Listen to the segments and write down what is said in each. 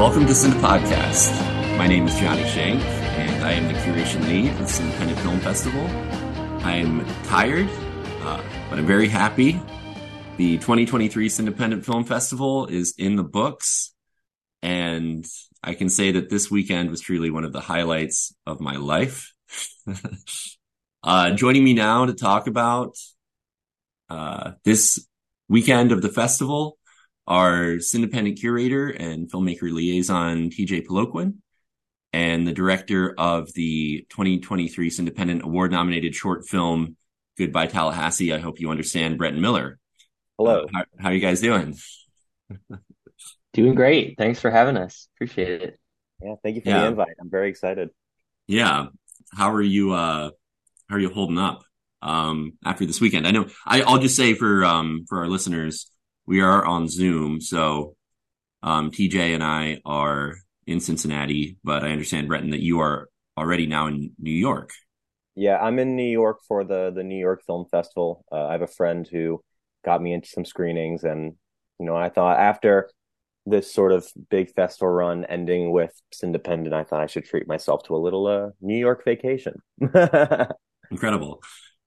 Welcome to Cinda Podcast. My name is Jonny Shank, and I am the curation lead with Cindependent Film Festival. I'm tired, uh, but I'm very happy. The 2023 Cindependent Film Festival is in the books, and I can say that this weekend was truly one of the highlights of my life. uh, joining me now to talk about uh, this weekend of the festival our Cindependent curator and filmmaker liaison, TJ Peloquin, and the director of the 2023 Cindependent Award nominated short film, Goodbye Tallahassee. I hope you understand, Bretton Miller. Hello. Uh, how, how are you guys doing? Doing great. Thanks for having us. Appreciate it. Yeah, thank you for Yeah. the invite. I'm very excited. Yeah. How are you, uh, how are you holding up, um, after this weekend? I know, I, I'll just say for, um, for our listeners, we are on Zoom. So, um, TJ and I are in Cincinnati, but I understand, Bretton, that you are already now in New York. Yeah, I'm in New York for the the New York Film Festival. Uh, I have a friend who got me into some screenings, and you know, I thought after this sort of big festival run ending with Cindependent, I thought I should treat myself to a little uh, New York vacation. Incredible.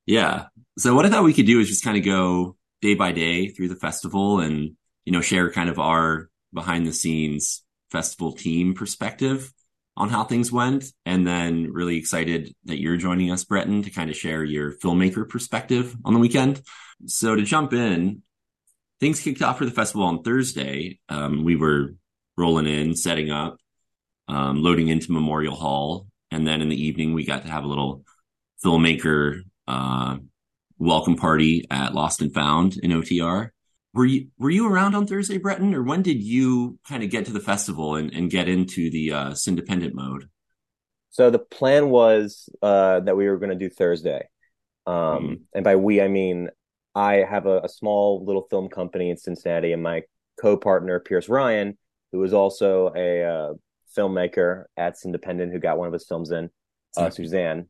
Yeah. So what I thought we could do is just kind of go day by day through the festival and, you know, share kind of our behind the scenes festival team perspective on how things went. And then really excited that you're joining us, Bretton, to kind of share your filmmaker perspective on the weekend. So to jump in, things kicked off for the festival on Thursday. Um, we were rolling in, setting up, um, loading into Memorial Hall. And then in the evening, we got to have a little filmmaker uh, welcome party at Lost and Found in OTR. Were you were you around on Thursday, Bretton, or when did you kind of get to the festival and, and get into the uh, Cindependent mode? so the plan was uh, that we were going to do Thursday, um, Mhm. and by we I mean I have a, a small little film company in Cincinnati, and my co-partner Pierce Ryan, who is also a uh, filmmaker at Cindependent, who got one of his films in, uh, Suzanne.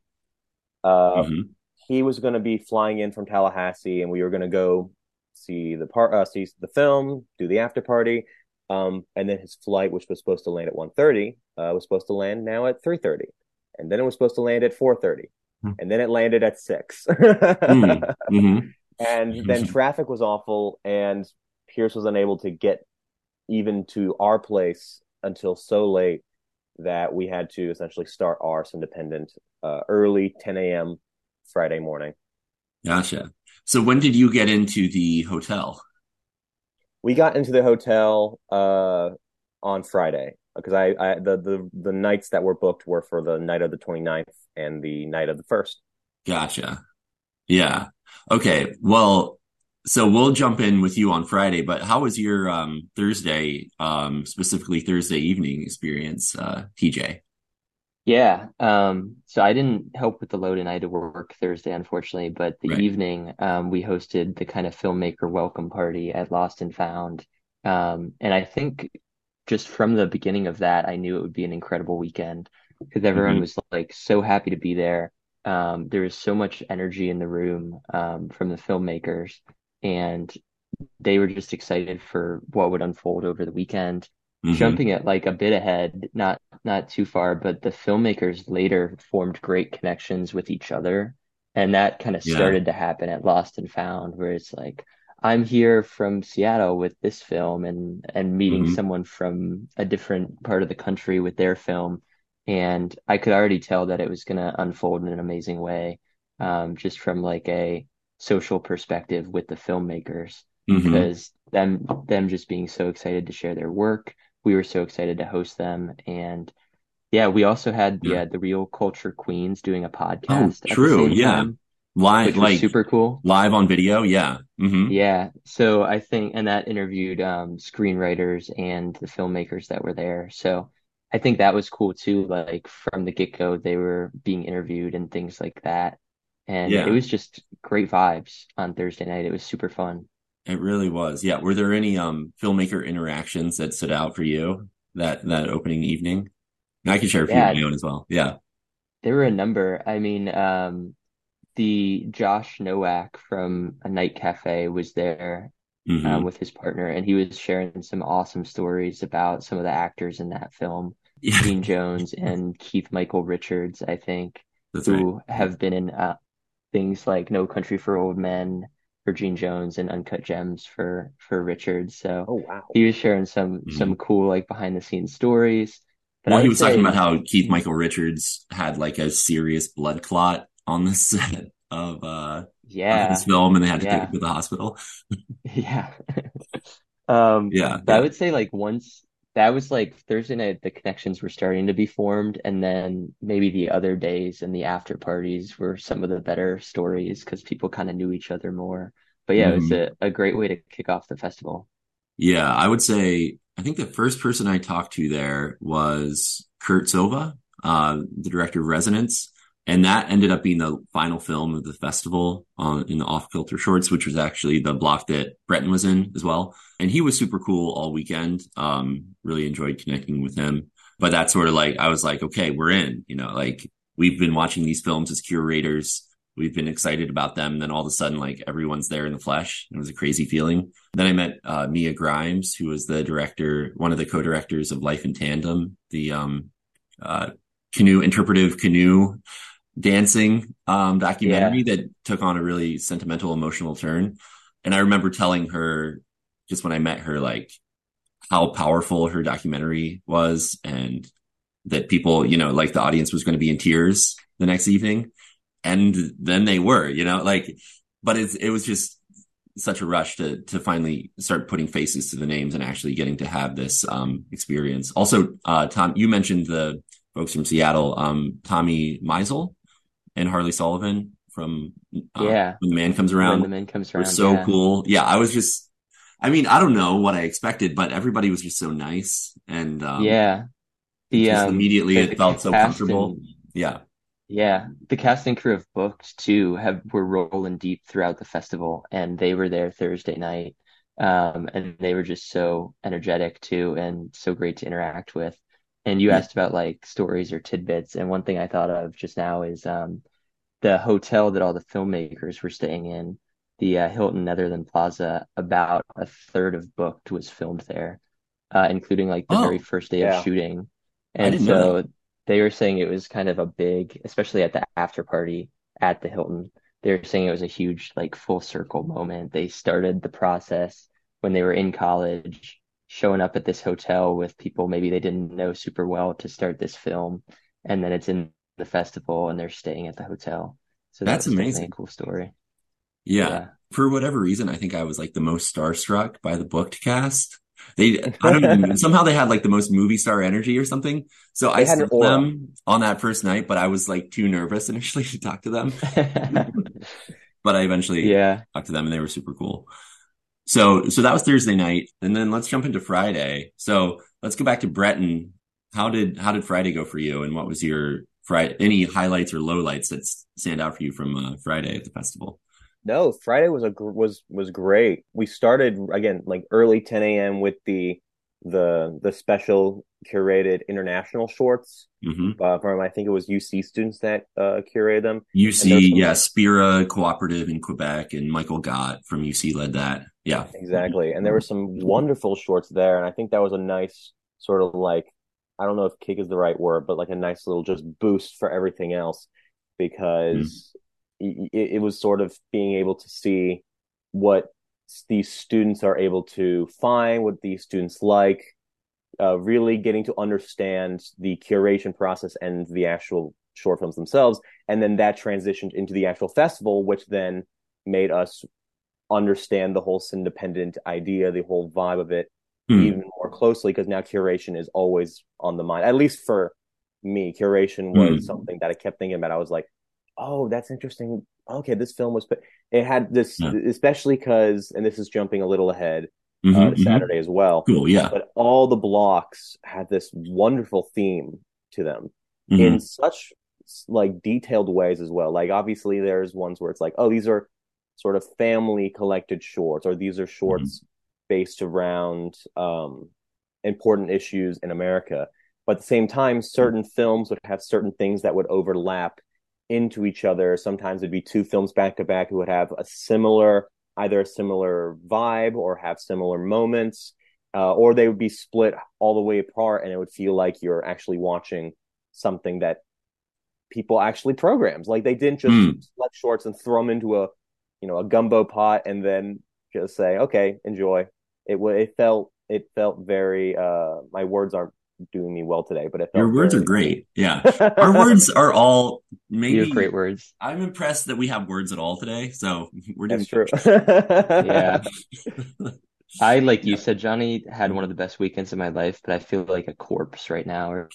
Uh, Mhm. He was going to be flying in from Tallahassee, and we were going to go see the part, uh, see the film, do the after party, um, and then his flight, which was supposed to land at 1.30, uh, was supposed to land now at three thirty, and then it was supposed to land at four thirty, Hmm. and then it landed at six. Mm, mhm. and then traffic was awful and pierce was unable to get even to our place until so late that we had to essentially start our Cindependent uh, early 10 a.m friday morning Gotcha. So when did you get into the hotel? we got into the hotel uh, on friday because I, I the, the the nights that were booked were for the night of the 29th and the night of the first Gotcha. Yeah. Okay. Well, so we'll jump in with you on Friday, but how was your um Thursday, um specifically Thursday evening experience, uh TJ? Yeah. Um, so I didn't help with the load and I had to work Thursday, unfortunately, but the Right. evening, um, we hosted the kind of filmmaker welcome party at Lost and Found. Um, and I think just from the beginning of that, I knew it would be an incredible weekend because everyone Mhm. was like so happy to be there. Um, there was so much energy in the room, um, from the filmmakers and they were just excited for what would unfold over the weekend Mhm. jumping it like a bit ahead, not not too far, but the filmmakers later formed great connections with each other. And that kind of Yeah. started to happen at Lost and Found, where it's like, I'm here from Seattle with this film and and meeting Mhm. someone from a different part of the country with their film. And I could already tell that it was gonna unfold in an amazing way, um, just from like a social perspective with the filmmakers Mhm. because them them just being so excited to share their work. We were so excited to host them, and yeah, we also had the Yeah. uh, the Real Culture Queens doing a Oh, podcast the true. Yeah. time, Live, like super cool. live on video. Yeah. hmm Yeah, so I think, and that interviewed um, screenwriters and the filmmakers that were there. So I think that was cool too. Like from the get-go, they were being interviewed and things like that. And Yeah. it was just great vibes on Thursday night. It was super fun. It really was. Yeah. Were there any um filmmaker interactions that stood out for you that that opening evening? And I can share a few Yeah. of my own as well. Yeah. There were a number. I mean, um, the Josh Nowak from A Night Cafe was there, mm-hmm. um, with his partner, and he was sharing some awesome stories about some of the actors in that film, yeah. Gene Jones and Keith Michael Richards, I think, That's who right. have been in uh, things like No Country for Old Men for Gene Jones and Uncut Gems for for Richard. So oh, wow. he was sharing some mm-hmm. some cool like behind the scenes stories. But well, he was say, talking about how Keith Michael Richards had like a serious blood clot on the set of uh yeah this film, and they had to yeah. take him to the hospital. yeah. um, yeah. I would say like once that was like Thursday night, the connections were starting to be formed, and then maybe the other days and the after parties were some of the better stories because people kind of knew each other more. But yeah, mm. it was mm-hmm. a, a great way to kick off the festival. Yeah, I would say I think the first person I talked to there was Kurt Sova, uh, the director of Resonance and that ended up being the final film of the festival uh, in the off kilter shorts which was actually the block that bretton was in as well. And he was super cool all weekend. Um, really enjoyed connecting with him. But that's sort of like i was like okay we're in you know like we've been watching these films as curators. We've been excited about them. And then all of a sudden like everyone's there in the flesh. It was a crazy feeling. Then i met uh, mia grimes who was the director one of the co-directors of life in tandem the um, uh, canoe interpretive canoe dancing um, documentary yeah. that took on a really sentimental, emotional turn. And I remember telling her just when I met her, like how powerful her documentary was and that people, you know, like the audience was going to be in tears the next evening. And then they were, you know, like, but it's, it was just such a rush to, to finally start putting faces to the names and actually getting to have this, um, experience. Also, uh, Tom, you mentioned the folks from Seattle, um, Tommy Meisel and Harley Sullivan from uh, yeah when the man comes around. When the man comes around, so yeah. cool. Yeah, I was just, I mean, I don't know what I expected, but everybody was just so nice and um, yeah, the um, immediately the, it felt so comfortable. And, yeah, yeah, the cast and crew of Booked too have were rolling deep throughout the festival, and they were there Thursday night, um, and they were just so energetic too, and so great to interact with. And you asked about like stories or tidbits, and one thing I thought of just now is um, the hotel that all the filmmakers were staying in, the uh, Hilton Netherland Plaza. About a third of booked was filmed there, uh, including like the oh, very first day yeah. of shooting. And so they were saying it was kind of a big, especially at the after party at the Hilton. They were saying it was a huge like full circle moment. They started the process when they were in college showing up at this hotel with people maybe they didn't know super well to start this film, and then it's in the festival and they're staying at the hotel. So that's, amazing. cool story. Yeah. yeah. For whatever reason, I think I was like the most starstruck by the booked cast. They, I don't even, somehow they had like the most movie star energy or something. So they I sent them on that first night, but I was like too nervous initially to talk to them. but I eventually yeah. talked to them and they were super cool. So, so that was Thursday night. And then let's jump into Friday. So let's go back to Bretton. How did, how did Friday go for you? And what was your Friday, any highlights or lowlights that stand out for you from uh, Friday at the festival? No, Friday was a was was great. We started again like early 10 a.m. with the the the special curated international shorts mm-hmm. uh, from I think it was UC students that uh, curated them. UC, yeah, Spira Cooperative in Quebec, and Michael Gott from UC led that. Yeah, exactly. And there were some wonderful shorts there, and I think that was a nice sort of like I don't know if kick is the right word, but like a nice little just boost for everything else because mm. it, it was sort of being able to see what these students are able to find, what these students like, uh, really getting to understand the curation process and the actual short films themselves. And then that transitioned into the actual festival, which then made us understand the whole Cindependent idea, the whole vibe of it mm. even more closely because now curation is always on the mind. At least for me, curation was mm. something that I kept thinking about. I was like, oh, that's interesting. Okay, this film was, it had this, yeah. especially because, and this is jumping a little ahead, mm-hmm, uh, mm-hmm. Saturday as well. Cool, yeah. But all the blocks had this wonderful theme to them mm-hmm. in such like detailed ways as well. Like obviously there's ones where it's like, oh, these are sort of family collected shorts, or these are shorts mm-hmm. based around um, important issues in America. But at the same time, certain films would have certain things that would overlap into each other. Sometimes it'd be two films back to back who would have a similar either a similar vibe or have similar moments, uh, or they would be split all the way apart, and it would feel like you're actually watching something that people actually programs. Like they didn't just mm. select shorts and throw them into a you know a gumbo pot and then just say okay enjoy. It it felt it felt very. Uh, my words aren't doing me well today, but it your words very... are great. Yeah, our words are all maybe you have great words. I'm impressed that we have words at all today. So we're doing That's true. yeah. I like you said, Jonny had one of the best weekends of my life, but I feel like a corpse right now, or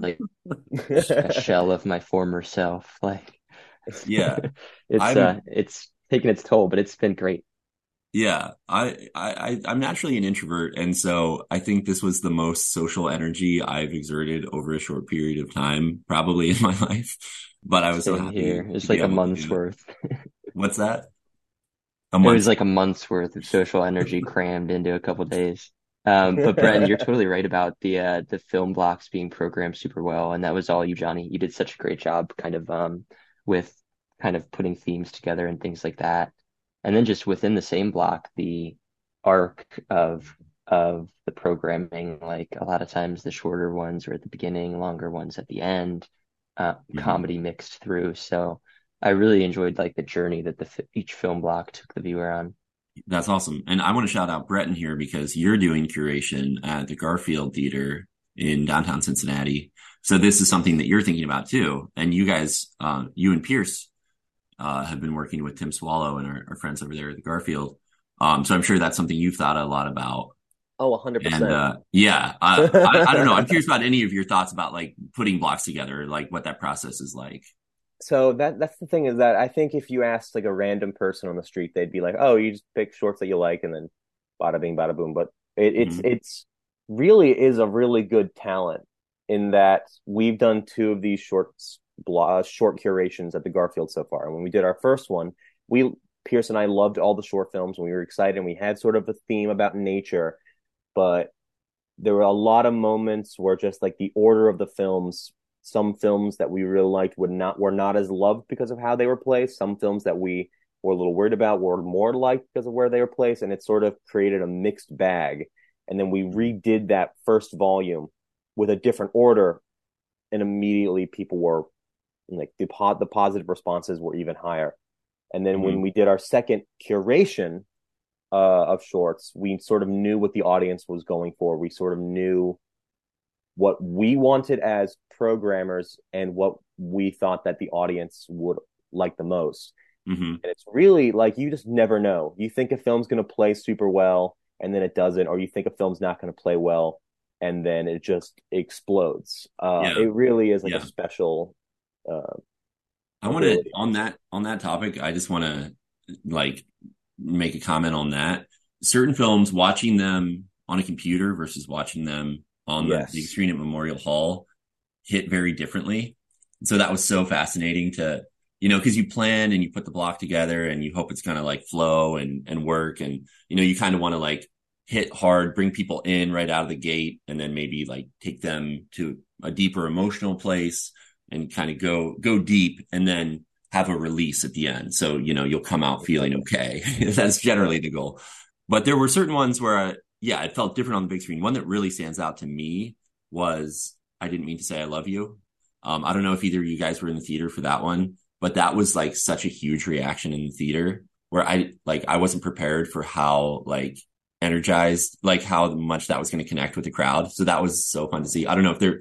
like a shell of my former self. Like, yeah, it's I'm, uh, it's taken its toll, but it's been great. Yeah, I, I, I'm naturally an introvert, and so I think this was the most social energy I've exerted over a short period of time, probably in my life. But I was Same so happy. Here. It's like a month's worth. What's that? A month. It was like a month's worth of social energy crammed into a couple days. Um, but Brenton, you're totally right about the uh, the film blocks being programmed super well, and that was all you, Jonny. You did such a great job, kind of um, with kind of putting themes together and things like that. And then just within the same block the arc of of the programming like a lot of times the shorter ones are at the beginning longer ones at the end uh, mm-hmm. comedy mixed through. So i really enjoyed like the journey that the each film block took the viewer on. That's awesome. And i want to shout out bretton here because you're doing curation at the garfield theater in downtown cincinnati. So this is something that you're thinking about too. And you guys uh, you and pierce uh, have been working with Tim Swallow and our, our friends over there at the Garfield. Um, so I'm sure that's something you've thought a lot about. Oh, 100%. And, uh, yeah, I, I, I, don't know. I'm curious about any of your thoughts about like putting blocks together, like what that process is like. So that that's the thing is that I think if you asked like a random person on the street, they'd be like, "Oh, you just pick shorts that you like, and then bada bing, bada boom." But it, it's mm-hmm. it's really is a really good talent in that we've done two of these shorts blah, uh, short curations at the Garfield so far. And when we did our first one, we Pierce and I loved all the short films and we were excited and we had sort of a theme about nature, but there were a lot of moments where just like the order of the films, some films that we really liked would not were not as loved because of how they were placed. Some films that we were a little worried about were more liked because of where they were placed, and it sort of created a mixed bag. And then we redid that first volume with a different order, and immediately people were like the po- the positive responses were even higher. And then mm-hmm. when we did our second curation uh, of shorts, we sort of knew what the audience was going for. We sort of knew what we wanted as programmers and what we thought that the audience would like the most. Mm-hmm. And it's really like you just never know. You think a film's going to play super well and then it doesn't, or you think a film's not going to play well and then it just explodes. Uh, yeah. It really is like yeah. a special uh, I want to on that on that topic. I just want to like make a comment on that. Certain films, watching them on a computer versus watching them on yes. the big screen at Memorial Hall, hit very differently. So that was so fascinating to you know because you plan and you put the block together and you hope it's gonna like flow and and work and you know you kind of want to like hit hard, bring people in right out of the gate, and then maybe like take them to a deeper emotional place and kind of go go deep and then have a release at the end. So, you know, you'll come out feeling okay. That's generally the goal. But there were certain ones where, I, yeah, it felt different on the big screen. One that really stands out to me was I didn't mean to say I love you. Um, I don't know if either of you guys were in the theater for that one, but that was like such a huge reaction in the theater where I like I wasn't prepared for how like energized, like how much that was going to connect with the crowd. So that was so fun to see. I don't know if there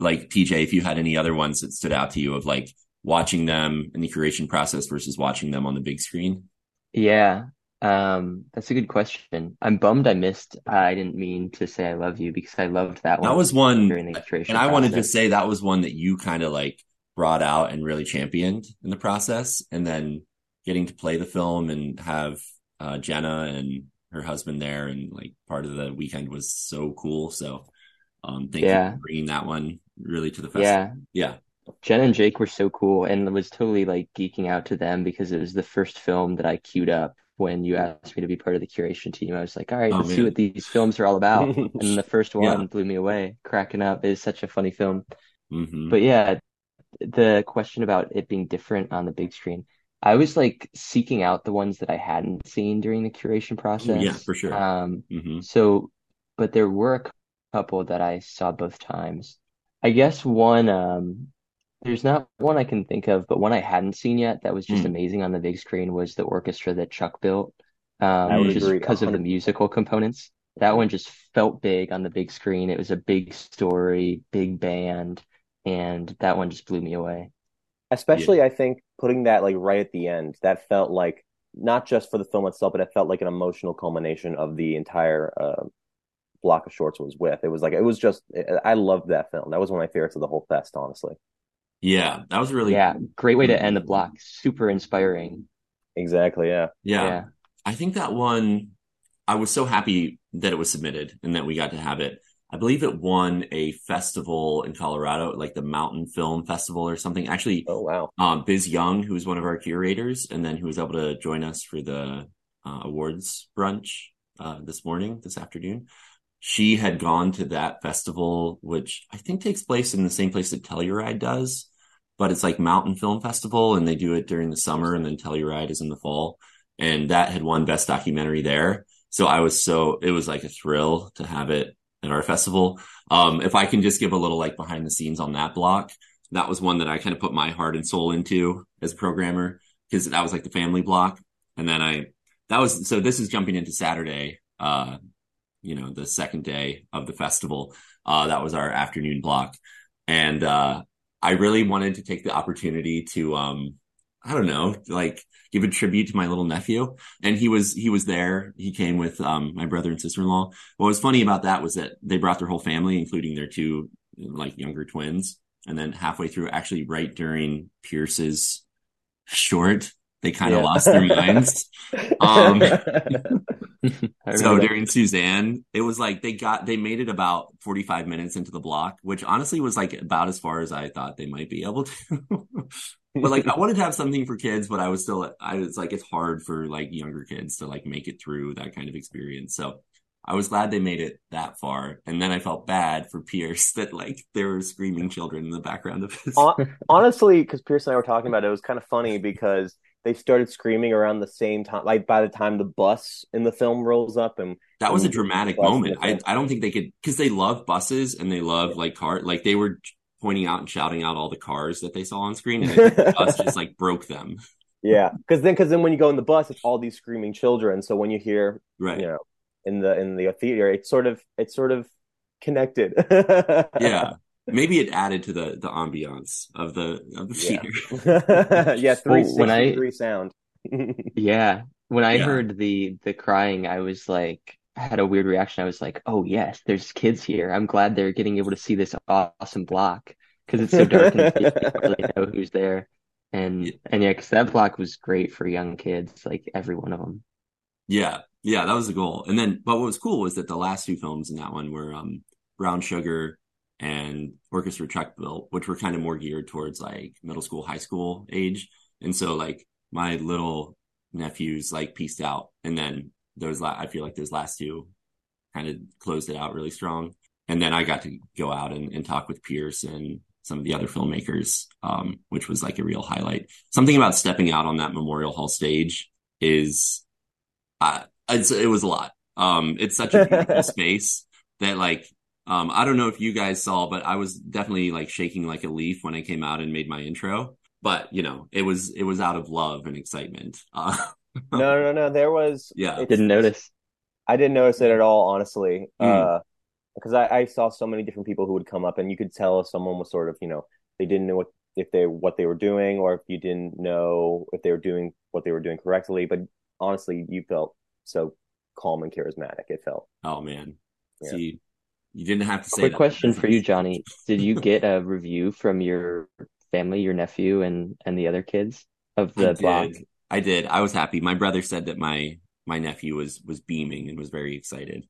like TJ, if you had any other ones that stood out to you of like watching them in the curation process versus watching them on the big screen? Yeah, um, that's a good question. I'm bummed I missed. I didn't mean to say I love you because I loved that one. That was one during the curation. And I process. wanted to say that was one that you kind of like brought out and really championed in the process. And then getting to play the film and have uh, Jenna and her husband there and like part of the weekend was so cool. So um, thank yeah. you for bringing that one really to the festival. Yeah. Yeah. Jen and Jake were so cool and I was totally like geeking out to them because it was the first film that I queued up when you asked me to be part of the curation team. I was like, all right, oh, let's man. see what these films are all about. and the first one yeah. blew me away. Cracking up is such a funny film. Mm-hmm. But yeah, the question about it being different on the big screen. I was like seeking out the ones that I hadn't seen during the curation process. yeah, for sure. Um, hmm so, but there were a couple that I saw both times. I guess one, um, there's not one I can think of, but one I hadn't seen yet that was just Mm, amazing on the big screen was the orchestra that Chuck built. I would Um, just agree because of the 100. musical components. That one just felt big on the big screen. It was a big story, big band, and that one just blew me away. yeah, Especially, I think putting that like right at the end, that felt like not just for the film itself, but it felt like an emotional culmination of the entire uh, block of shorts was with. It was like it was just I loved that film. That was one of my favorites of the whole fest, honestly. yeah. That was really, Yeah, great way to end the block. Super inspiring. Exactly, yeah. Yeah, Yeah. I think that one. I was so happy that it was submitted and that we got to have it. I believe it won a festival in Colorado, like the Mountain Film Festival or something. Actually, Oh wow. um, Biz Young, who was one of our curators, and then who was able to join us for the uh, awards brunch uh, this morning, this afternoon. She had gone to that festival, which I think takes place in the same place that Telluride does, but it's like Mountain Film Festival, and they do it during the summer, and then Telluride is in the fall. And that had won Best Documentary there. So I was so, it was like a thrill to have it at our festival. Um, if I can just give a little like behind the scenes on that block, that was one that I kind of put my heart and soul into as a programmer because that was like the family block. And then I, that was, so this is jumping into Saturday, uh, you know, the second day of the festival. Uh, that was our afternoon block. And, uh, I really wanted to take the opportunity to, um, I don't know, like give a tribute to my little nephew. And he was, he was there. He came with, um, my brother and sister-in-law. What was funny about that was that they brought their whole family, including their two, like younger twins. And then halfway through, actually right during Pierce's short, they kind of Yeah. lost their minds. Um, so during Suzanne, it was like they got they made it about 45 minutes into the block, which honestly was like about as far as I thought they might be able to. but like I wanted to have something for kids, but I was still I was like it's hard for like younger kids to like make it through that kind of experience. So I was glad they made it that far. And then I felt bad for Pierce that like there were screaming children in the background of his Honestly, because Pierce and I were talking about it, it was kind of funny because they started screaming around the same time. Like by the time the bus in the film rolls up, and That was a and the dramatic moment. I. I don't think they could because they love buses and they love like car like they were pointing out and shouting out all the cars that they saw on screen and the bus just like broke them. Yeah, because then because then when you go in the bus, it's all these screaming children. So when you hear, Right. you know, in the in the theater, it's sort of it's sort of connected. Yeah. Maybe it added to the the ambiance of the of the Yeah. theater. yeah, Well, three when I sixty three sound. Yeah, when I Yeah. heard the the crying, I was like, had a weird reaction. I was like, oh yes, there's kids here. I'm glad they're getting able to see this awesome block because it's so dark and you don't really know who's there. And and yeah, because that block was great for young kids, like every one of them. Yeah. Yeah, that was the goal. And then but what was cool was that the last two films in that one were um Brown Sugar and Orchestra Chuck Built, which were kind of more geared towards like middle school, high school age. And so like my little nephews like pieced out and then those la- I feel like those last two kind of closed it out really strong. And then I got to go out and, and talk with Pierce and some of the other filmmakers, um, which was like a real highlight. Something about stepping out on that Memorial Hall stage is, uh, it's, it was a lot. Um, it's such a beautiful space that like, um, I don't know if you guys saw, but I was definitely like shaking like a leaf when I came out and made my intro. But you know, it was it was out of love and excitement. Uh, No, no, no. There was. Yeah. it's- Didn't notice. I didn't notice it at all, honestly. Mm. Uh, because I, I saw so many different people who would come up, and you could tell if someone was sort of, you know, they didn't know what if they what they were doing, or if you didn't know if they were doing what they were doing correctly. But honestly, you felt so calm and charismatic. It felt. oh man, Yeah. see, you didn't have to say Quick question for you, Jonny. Did you get a review from your family, your nephew, and and the other kids of I the block? did. I did. I was happy. My brother said that my my nephew was was beaming and was very excited.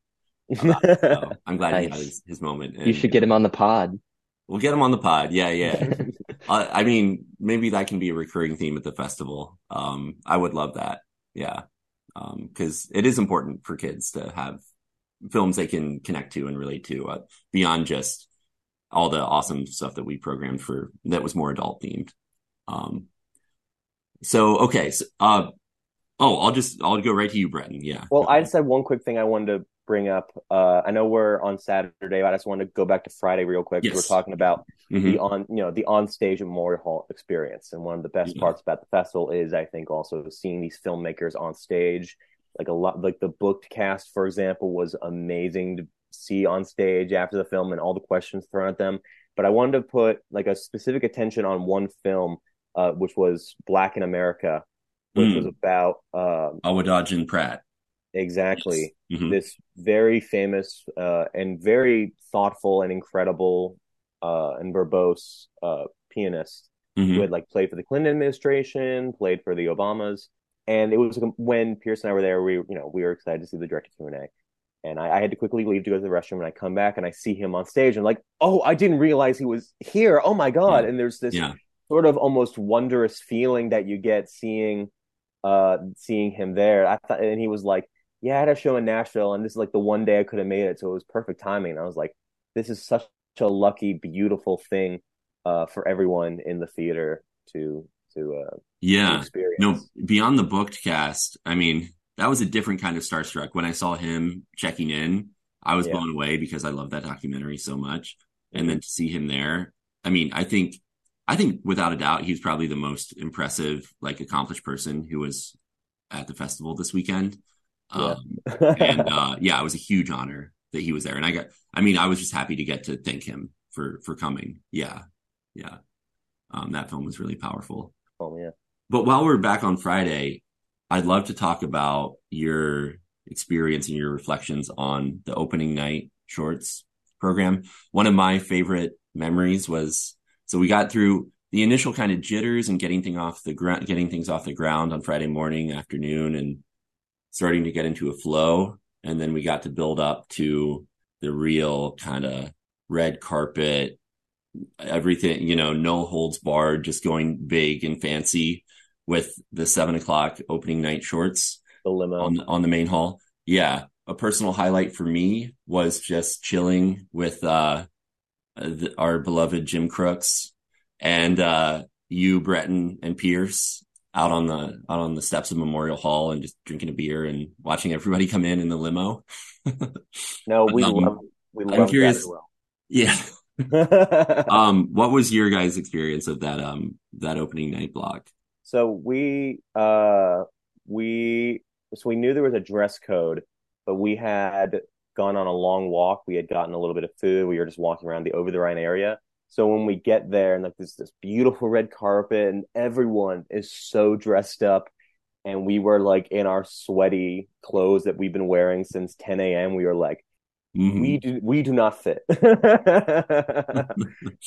So I'm glad he had his, his moment. You And should get him on the pod. we'll get him on the pod. Yeah, yeah. uh, I mean, maybe that can be a recurring theme at the festival. Um, I would love that. Yeah, because it is important for kids to have films they can connect to and relate to uh, beyond just all the awesome stuff that we programmed for that was more adult themed. Um, So okay, so uh, oh, I'll just I'll go right to you, Bretton. Yeah. Well, I just had one quick thing I wanted to bring up. Uh, I know we're on Saturday, but I just wanted to go back to Friday real quick. Yes. We're talking about Mhm. the on, you know, the on stage Memorial Hall experience, and one of the best Yeah. parts about the festival is, I think, also seeing these filmmakers on stage. Like a lot, like the booked cast, for example, was amazing to see on stage after the film and all the questions thrown at them. But I wanted to put like a specific attention on one film, uh, which was Black in America, which Mm. was about um, Awadagin Pratt. exactly Mhm. this very famous uh, and very thoughtful and incredible uh, and verbose uh, pianist Mhm. who had like played for the Clinton administration, played for the Obamas, and it was when Pierce and I were there. We you know we were excited to see the director Q and A, and I, I had to quickly leave to go to the restroom. And I come back and I see him on stage, and like, oh, I didn't realize he was here. Oh my god! And there's this Yeah. sort of almost wondrous feeling that you get seeing uh seeing him there. I thought, and he was like, "Yeah, I had a show in Nashville, and this is like the one day I could have made it, so it was perfect timing." And I was like, "This is such a lucky, beautiful thing uh for everyone in the theater to to uh to Yeah. experience." No, beyond the booked cast, I mean, that was a different kind of starstruck. When I saw him checking in, I was Yeah. blown away because I love that documentary so much. And then to see him there, I mean, I think, I think without a doubt, he's probably the most impressive, like accomplished person who was at the festival this weekend. Yeah. Um, and uh, yeah, it was a huge honor that he was there. And I got, I mean, I was just happy to get to thank him for for coming. Yeah, yeah. Um, that film was really powerful. Oh yeah. But while we're back on Friday, I'd love to talk about your experience and your reflections on the opening night shorts program. One of my favorite memories was so we got through the initial kind of jitters and getting thing off the ground, getting things off the ground on Friday morning, afternoon, and starting to get into a flow. And then we got to build up to the real kind of red carpet, everything, you know, no holds barred, just going big and fancy with the seven o'clock opening night shorts The limo. on the, on the main hall. Yeah, a personal highlight for me was just chilling with uh, the, our beloved Jim Crooks and uh, you, Bretton, and Pierce out on the out on the steps of Memorial Hall and just drinking a beer and watching everybody come in in the limo. no, we um, love we I'm love that curious- as well. yeah. Um, what was your guys' experience of that um that opening night block? So we uh we so we knew there was a dress code, but we had gone on a long walk. We had gotten a little bit of food. We were just walking around the over the Rhine area. So when we get there and like this this beautiful red carpet and everyone is so dressed up and we were like in our sweaty clothes that we've been wearing since 10 a.m. We were like, Mhm. we do we do not fit.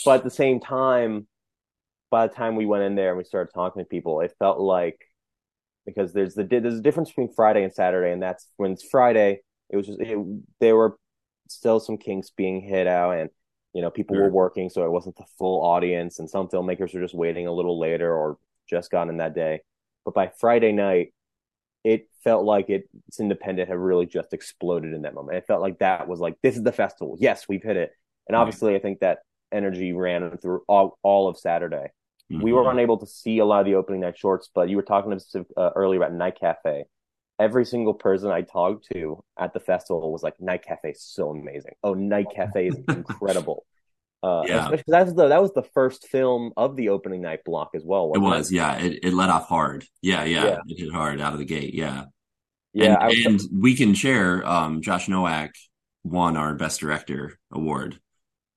but at the same time, by the time we went in there and we started talking to people, it felt like because there's the there's a difference between Friday and Saturday, and that's when it's Friday, it was just it, there were still some kinks being hit out, and you know people Sure. were working, so it wasn't the full audience, and some filmmakers were just waiting a little later or just got in that day. But by Friday night, it felt like it, it's Cindependent had really just exploded in that moment. It felt like that was like this is the festival. Yes, we've hit it. And Right. obviously, I think that energy ran through all, all of Saturday. We Mhm. were unable to see a lot of the opening night shorts, but you were talking to uh, earlier about Night Cafe. Every single person I talked to at the festival was like, "Night Cafe is so amazing. Oh, Night Cafe is incredible." Uh, Yeah. especially 'cause that was the that was the first film of the opening night block as well. It wasn't was, yeah. It it let off hard. Yeah, yeah. Yeah. It hit hard out of the gate. Yeah. Yeah, and, was, and we can share. Um, Josh Nowak won our Best Director award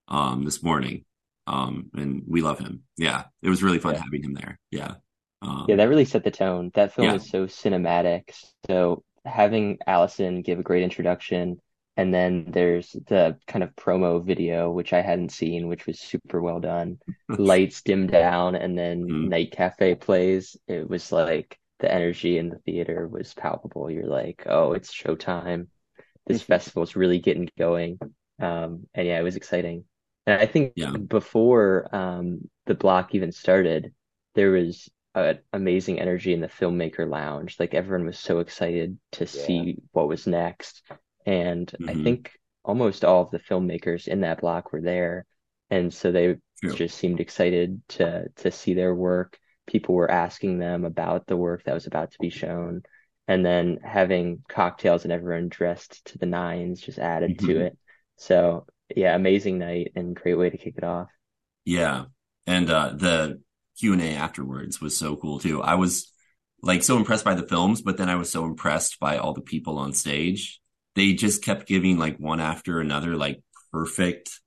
um, this morning, um, and we love him. Yeah, it was really fun Yeah. having him there. Yeah, um, Yeah, that really set the tone. That film Yeah. is so cinematic. So having Allison give a great introduction, and then there's the kind of promo video, which I hadn't seen, which was super well done. Lights dim down, and then Mhm. Night Cafe plays. It was like the energy in the theater was palpable. You're like, oh, it's showtime. This festival's really getting going. Um, and yeah, it was exciting. And I think Yeah. before um, the block even started, there was a amazing energy in the filmmaker lounge. Like everyone was so excited to see what was next. And I Mhm. think almost all of the filmmakers in that block were there. And so they True. just seemed excited to to see their work. people were asking them about the work that was about to be shown. And then having cocktails and everyone dressed to the nines just added Mhm. to it. So yeah, amazing night and great way to kick it off. Yeah. And uh the Q&A afterwards was so cool too. I was like so impressed by the films, but then I was so impressed by all the people on stage. They just kept giving like one after another like perfect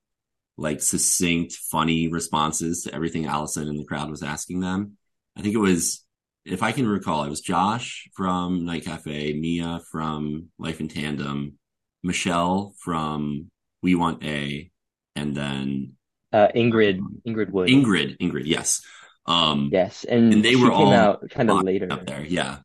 like succinct, funny responses to everything Allison and the crowd was asking them. I think it was if I can recall, it was Josh from Night Cafe, Mia from Life in Tandem, Michelle from We Want A, and then Uh, Ingrid, Ingrid Wood. Ingrid, Ingrid, yes. Um, Yes, and, And they were all out kind of up later. there. Yeah.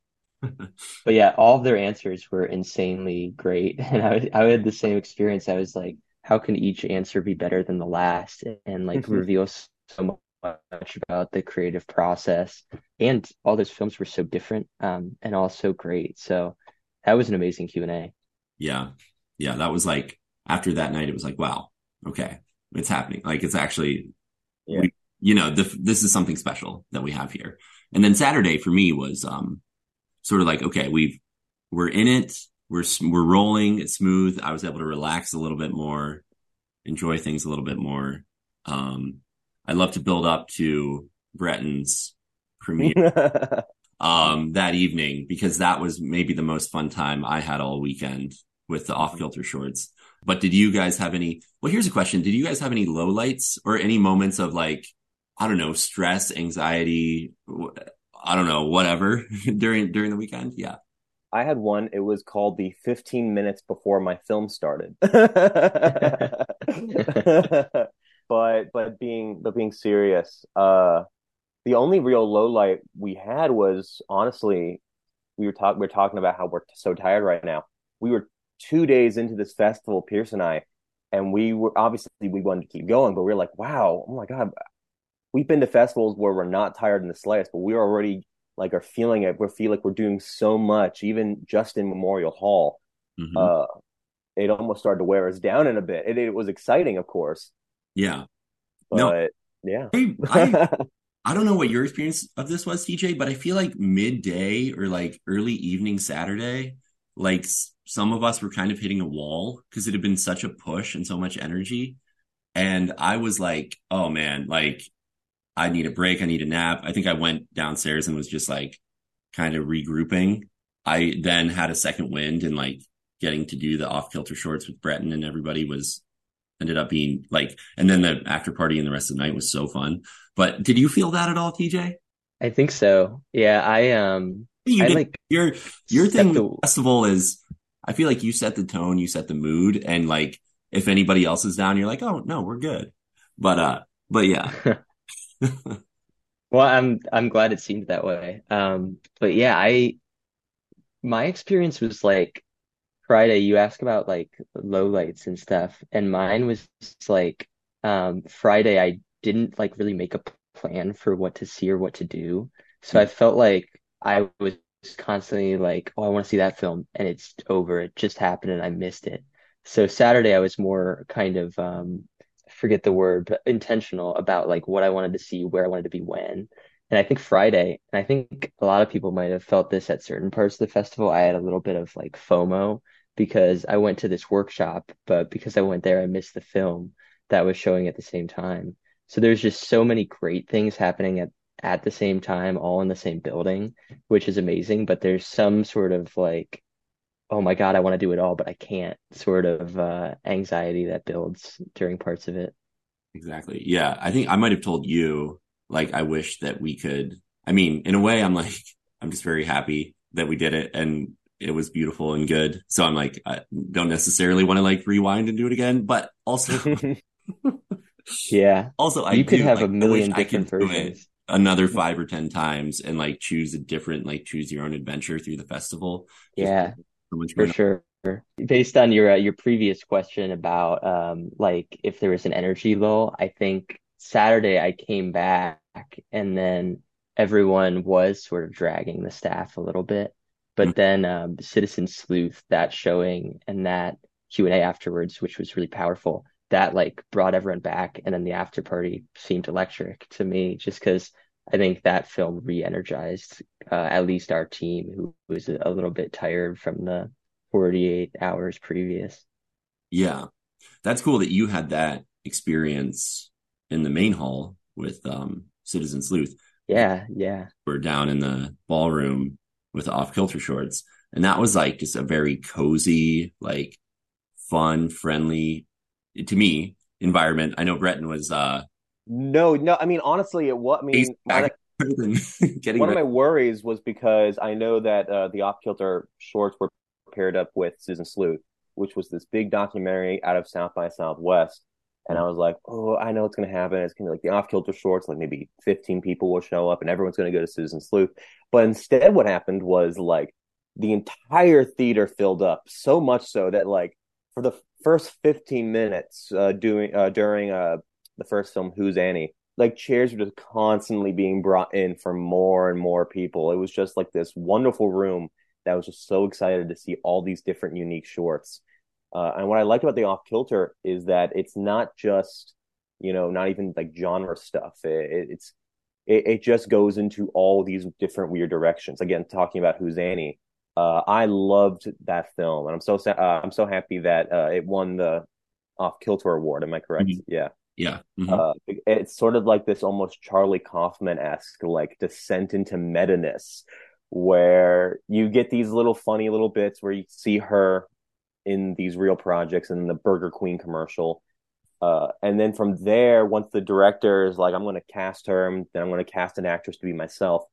But yeah, all of their answers were insanely great. And I, I had the same experience. I was like, how can each answer be better than the last and like reveal so much about the creative process? And all those films were so different, um, and all so great. So that was an amazing Q&A. Yeah. Yeah. That was like, after that night, it was like, wow, okay, it's happening. Like, it's actually, Yeah. we, you know, the, this is something special that we have here. And then Saturday for me was, um, sort of like, okay, we've, we're in it. We're, we're rolling. It's smooth. I was able to relax a little bit more, enjoy things a little bit more. Um, I love to build up to Bretton's premiere um that evening because that was maybe the most fun time I had all weekend with the off kilter shorts. But did you guys have any? Well, here's a question: Did you guys have any lowlights or any moments of like, I don't know, stress, anxiety, I don't know, whatever during during the weekend? Yeah. I had one. It was called the 15 minutes before my film started. but but being but being serious, uh, the only real low light we had was honestly we were talking we are talking about how we're so tired right now. We were two days into this festival, Pierce and I, and we were obviously we wanted to keep going, but we were like, wow, oh my god, we've been to festivals where we're not tired in the slightest, but we're already like are feeling it. We feel like we're doing so much, even just in Memorial Hall. Mhm. Uh, it almost started to wear us down in a bit. It, it was exciting, of course, yeah. but No. yeah. I, I I don't know what your experience of this was, TJ, but I feel like midday or like early evening Saturday, like some of us were kind of hitting a wall because it had been such a push and so much energy. And I was like, oh man, like I need a break. I need a nap. I think I went downstairs and was just like kind of regrouping. I then had a second wind and like getting to do the off kilter shorts with Bretton and everybody was ended up being like, and then the after party and the rest of the night was so fun. But did you feel that at all, TJ? I think so. Yeah, I um You I did like your your thing the- the festival is I feel like you set the tone, you set the mood, and like if anybody else is down, you're like, oh no, we're good. But uh, but yeah, Well, I'm I'm glad it seemed that way. Um, but yeah, I my experience was like Friday, you ask about like lowlights and stuff, and mine was like um Friday I didn't like really make a plan for what to see or what to do. So I felt like I was constantly like, oh, I want to see that film, and it's over. It just happened and I missed it. So Saturday I was more kind of um forget the word, but intentional about like what I wanted to see, where I wanted to be when. And I think Friday, and I think a lot of people might have felt this at certain parts of the festival. I had a little bit of like FOMO because I went to this workshop, but because I went there, I missed the film that was showing at the same time. So there's just so many great things happening at at the same time, all in the same building, which is amazing. But there's some sort of like, oh my God, I want to do it all, but I can't sort of uh, anxiety that builds during parts of it. exactly. Yeah, I think I might have told you like I wish that we could. I mean, in a way, I'm like I'm just very happy that we did it and it was beautiful and good. So I'm like I don't necessarily want to like rewind and do it again, but also Yeah, also I you could do, have like, a I million different could do it versions. another five or ten times and like choose a different like choose your own adventure through the festival. Yeah. So much For sure. Based on your uh, your previous question about um like if there was an energy lull, I think Saturday I came back and then everyone was sort of dragging the staff a little bit. But Mhm. then um Citizen Sleuth, that showing and that Q&A afterwards, which was really powerful, that like brought everyone back and then the after party seemed electric to me just because I think that film re-energized uh, at least our team, who was a little bit tired from the 48 hours previous. Yeah, that's cool that you had that experience in the main hall with um, Citizen Sleuth. Yeah, yeah. We're down in the ballroom with off kilter shorts. And that was like just a very cozy, like fun, friendly to me environment. I know Breton was uh no, no, I mean honestly it what I mean one, one of my worries was because I know that uh, the off kilter shorts were paired up with Citizen Sleuth, which was this big documentary out of South by Southwest. And I was like, oh, I know what's going to happen. It's going to be like the off kilter shorts, like maybe 15 people will show up and everyone's going to go to Citizen Sleuth. But instead, what happened was like the entire theater filled up so much so that like for the first 15 minutes uh, doing uh, during uh, the first film, Who's Annie, like chairs were just constantly being brought in for more and more people. It was just like this wonderful room that was just so excited to see all these different unique shorts. Uh, and what I liked about the off kilter is that it's not just, you know, not even like genre stuff. It, it's it, it, just goes into all these different weird directions. Again, talking about Who's Annie, uh, I loved that film, and I'm so uh, I'm so happy that uh, it won the off kilter award. Am I correct? Mm-hmm. Yeah. Yeah. Mm-hmm. Uh, it's sort of like this almost Charlie Kaufman esque like descent into meta ness, where you get these little funny little bits where you see her in these real projects and the Burger Queen commercial. Uh, and then from there, once the director is like, I'm going to cast her, then I'm going to cast an actress to be myself,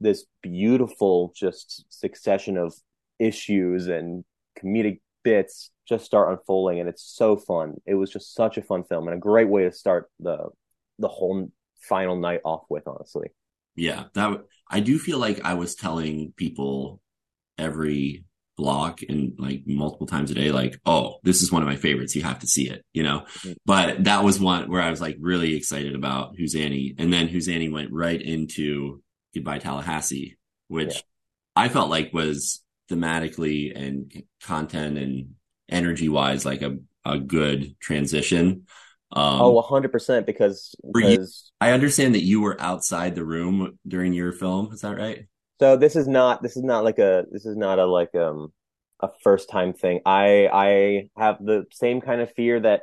this beautiful just succession of issues and comedic bits just start unfolding and it's so fun. It was just such a fun film and a great way to start the the whole final night off with honestly. Yeah that i do feel like i was telling people every block and like multiple times a day like oh this is one of my favorites. You have to see it you know? Mm-hmm. but that was one where i was like really excited about who's annie. And then who's annie went right into Goodbye Tallahassee, which yeah. I felt like was thematically and content and energy wise like a, a good transition. Um, oh, 100% because, because you, I understand that you were outside the room during your film. Is that right? So this is not this is not like a this is not a like um a first time thing. I I have the same kind of fear that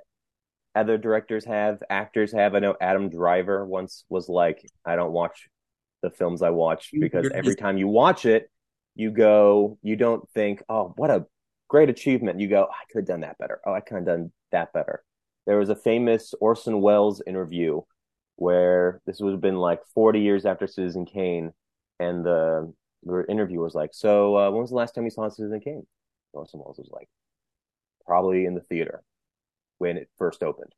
other directors have, actors have. I know Adam Driver once was like, I don't watch the films I watch because every time you watch it, you go, you don't think, oh, what a great achievement. You go, I could have done that better. Oh, I could have done that better. There was a famous Orson Welles interview where this would have been like 40 years after Citizen Kane, and the, the interviewer was like, "So, uh, when was the last time you saw Citizen Kane?" Orson Welles was like, "Probably in the theater when it first opened."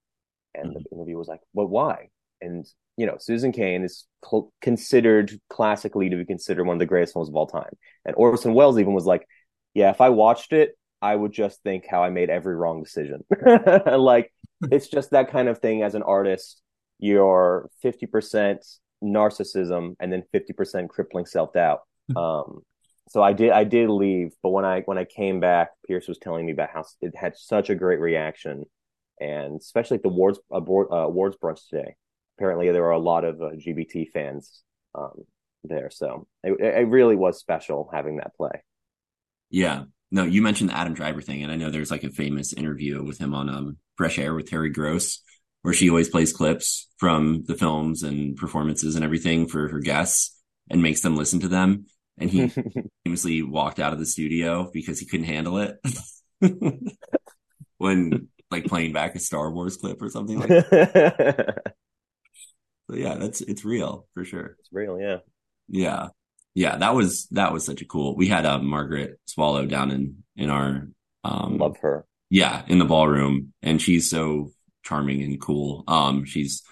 And mm-hmm. the interviewer was like, "But why?" And you know, Citizen Kane is cl- considered classically to be considered one of the greatest films of all time. And Orson Welles even was like, yeah, if I watched it, I would just think how I made every wrong decision. like, it's just that kind of thing as an artist. You're 50% narcissism and then 50% crippling self doubt. Um, so I did, I did leave, but when I, when I came back, Pierce was telling me about how it had such a great reaction and especially at the awards, uh, awards brunch today apparently there were a lot of uh, GBT fans um, there, so it, it really was special having that play. Yeah, no, you mentioned the Adam Driver thing, and I know there's like a famous interview with him on um, Fresh Air with Terry Gross, where she always plays clips from the films and performances and everything for her guests and makes them listen to them. And he famously walked out of the studio because he couldn't handle it when like playing back a Star Wars clip or something like that. So yeah, that's it's real for sure. It's real, yeah. Yeah. Yeah, that was that was such a cool. We had a uh, Margaret Swallow down in in our um love her. Yeah, in the ballroom and she's so charming and cool. Um she's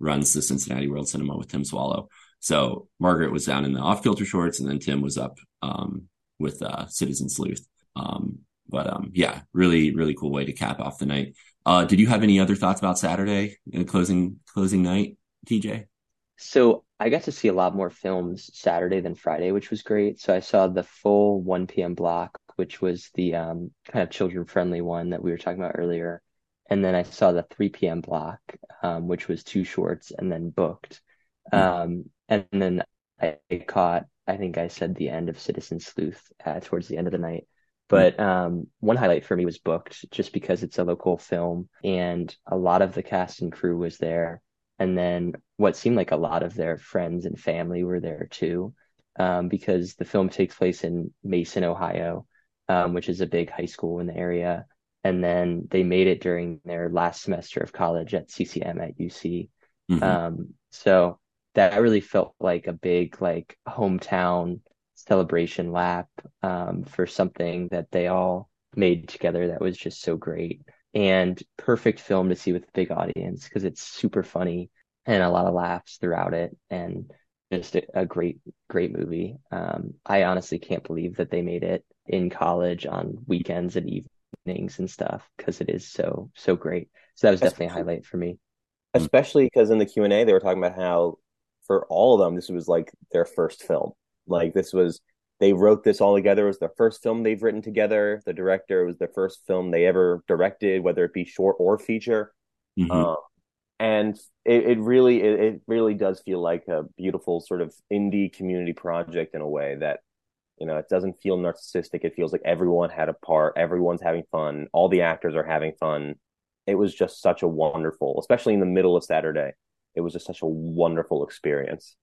runs the Cincinnati World Cinema with Tim Swallow. So Margaret was down in the off kilter shorts and then Tim was up um with uh Citizen Sleuth. Um but um yeah, really really cool way to cap off the night. Uh did you have any other thoughts about Saturday in closing closing night? TJ? So I got to see a lot more films Saturday than Friday, which was great. So I saw the full 1 p.m. block, which was the um, kind of children friendly one that we were talking about earlier. And then I saw the 3 p.m. block, um, which was two shorts and then booked. Um, and then I, caught, I think I said the end of Citizen Sleuth uh, towards the end of the night. But um, one highlight for me was booked just because it's a local film and a lot of the cast and crew was there. And then what seemed like a lot of their friends and family were there too, um, because the film takes place in Mason, Ohio, um, which is a big high school in the area. And then they made it during their last semester of college at CCM at UC. Mhm. Um, so that really felt like a big like hometown celebration lap um, for something that they all made together that was just so great and perfect film to see with a big audience because it's super funny and a lot of laughs throughout it and just a, a great great movie. Um, I honestly can't believe that they made it in college on weekends and evenings and stuff because it is so so great. So that was definitely a highlight for me. especially because in the Q and A they were talking about how for all of them this was like their first film. Like this was they wrote this all together. It was the first film they've written together. The director it was the first film they ever directed, whether it be short or feature. Mhm. Um, and it, it really it, it really does feel like a beautiful sort of indie community project in a way that you know it doesn't feel narcissistic. It feels like everyone had a part. Everyone's having fun. All the actors are having fun. It was just such a wonderful, especially in the middle of Saturday. It was just such a wonderful experience.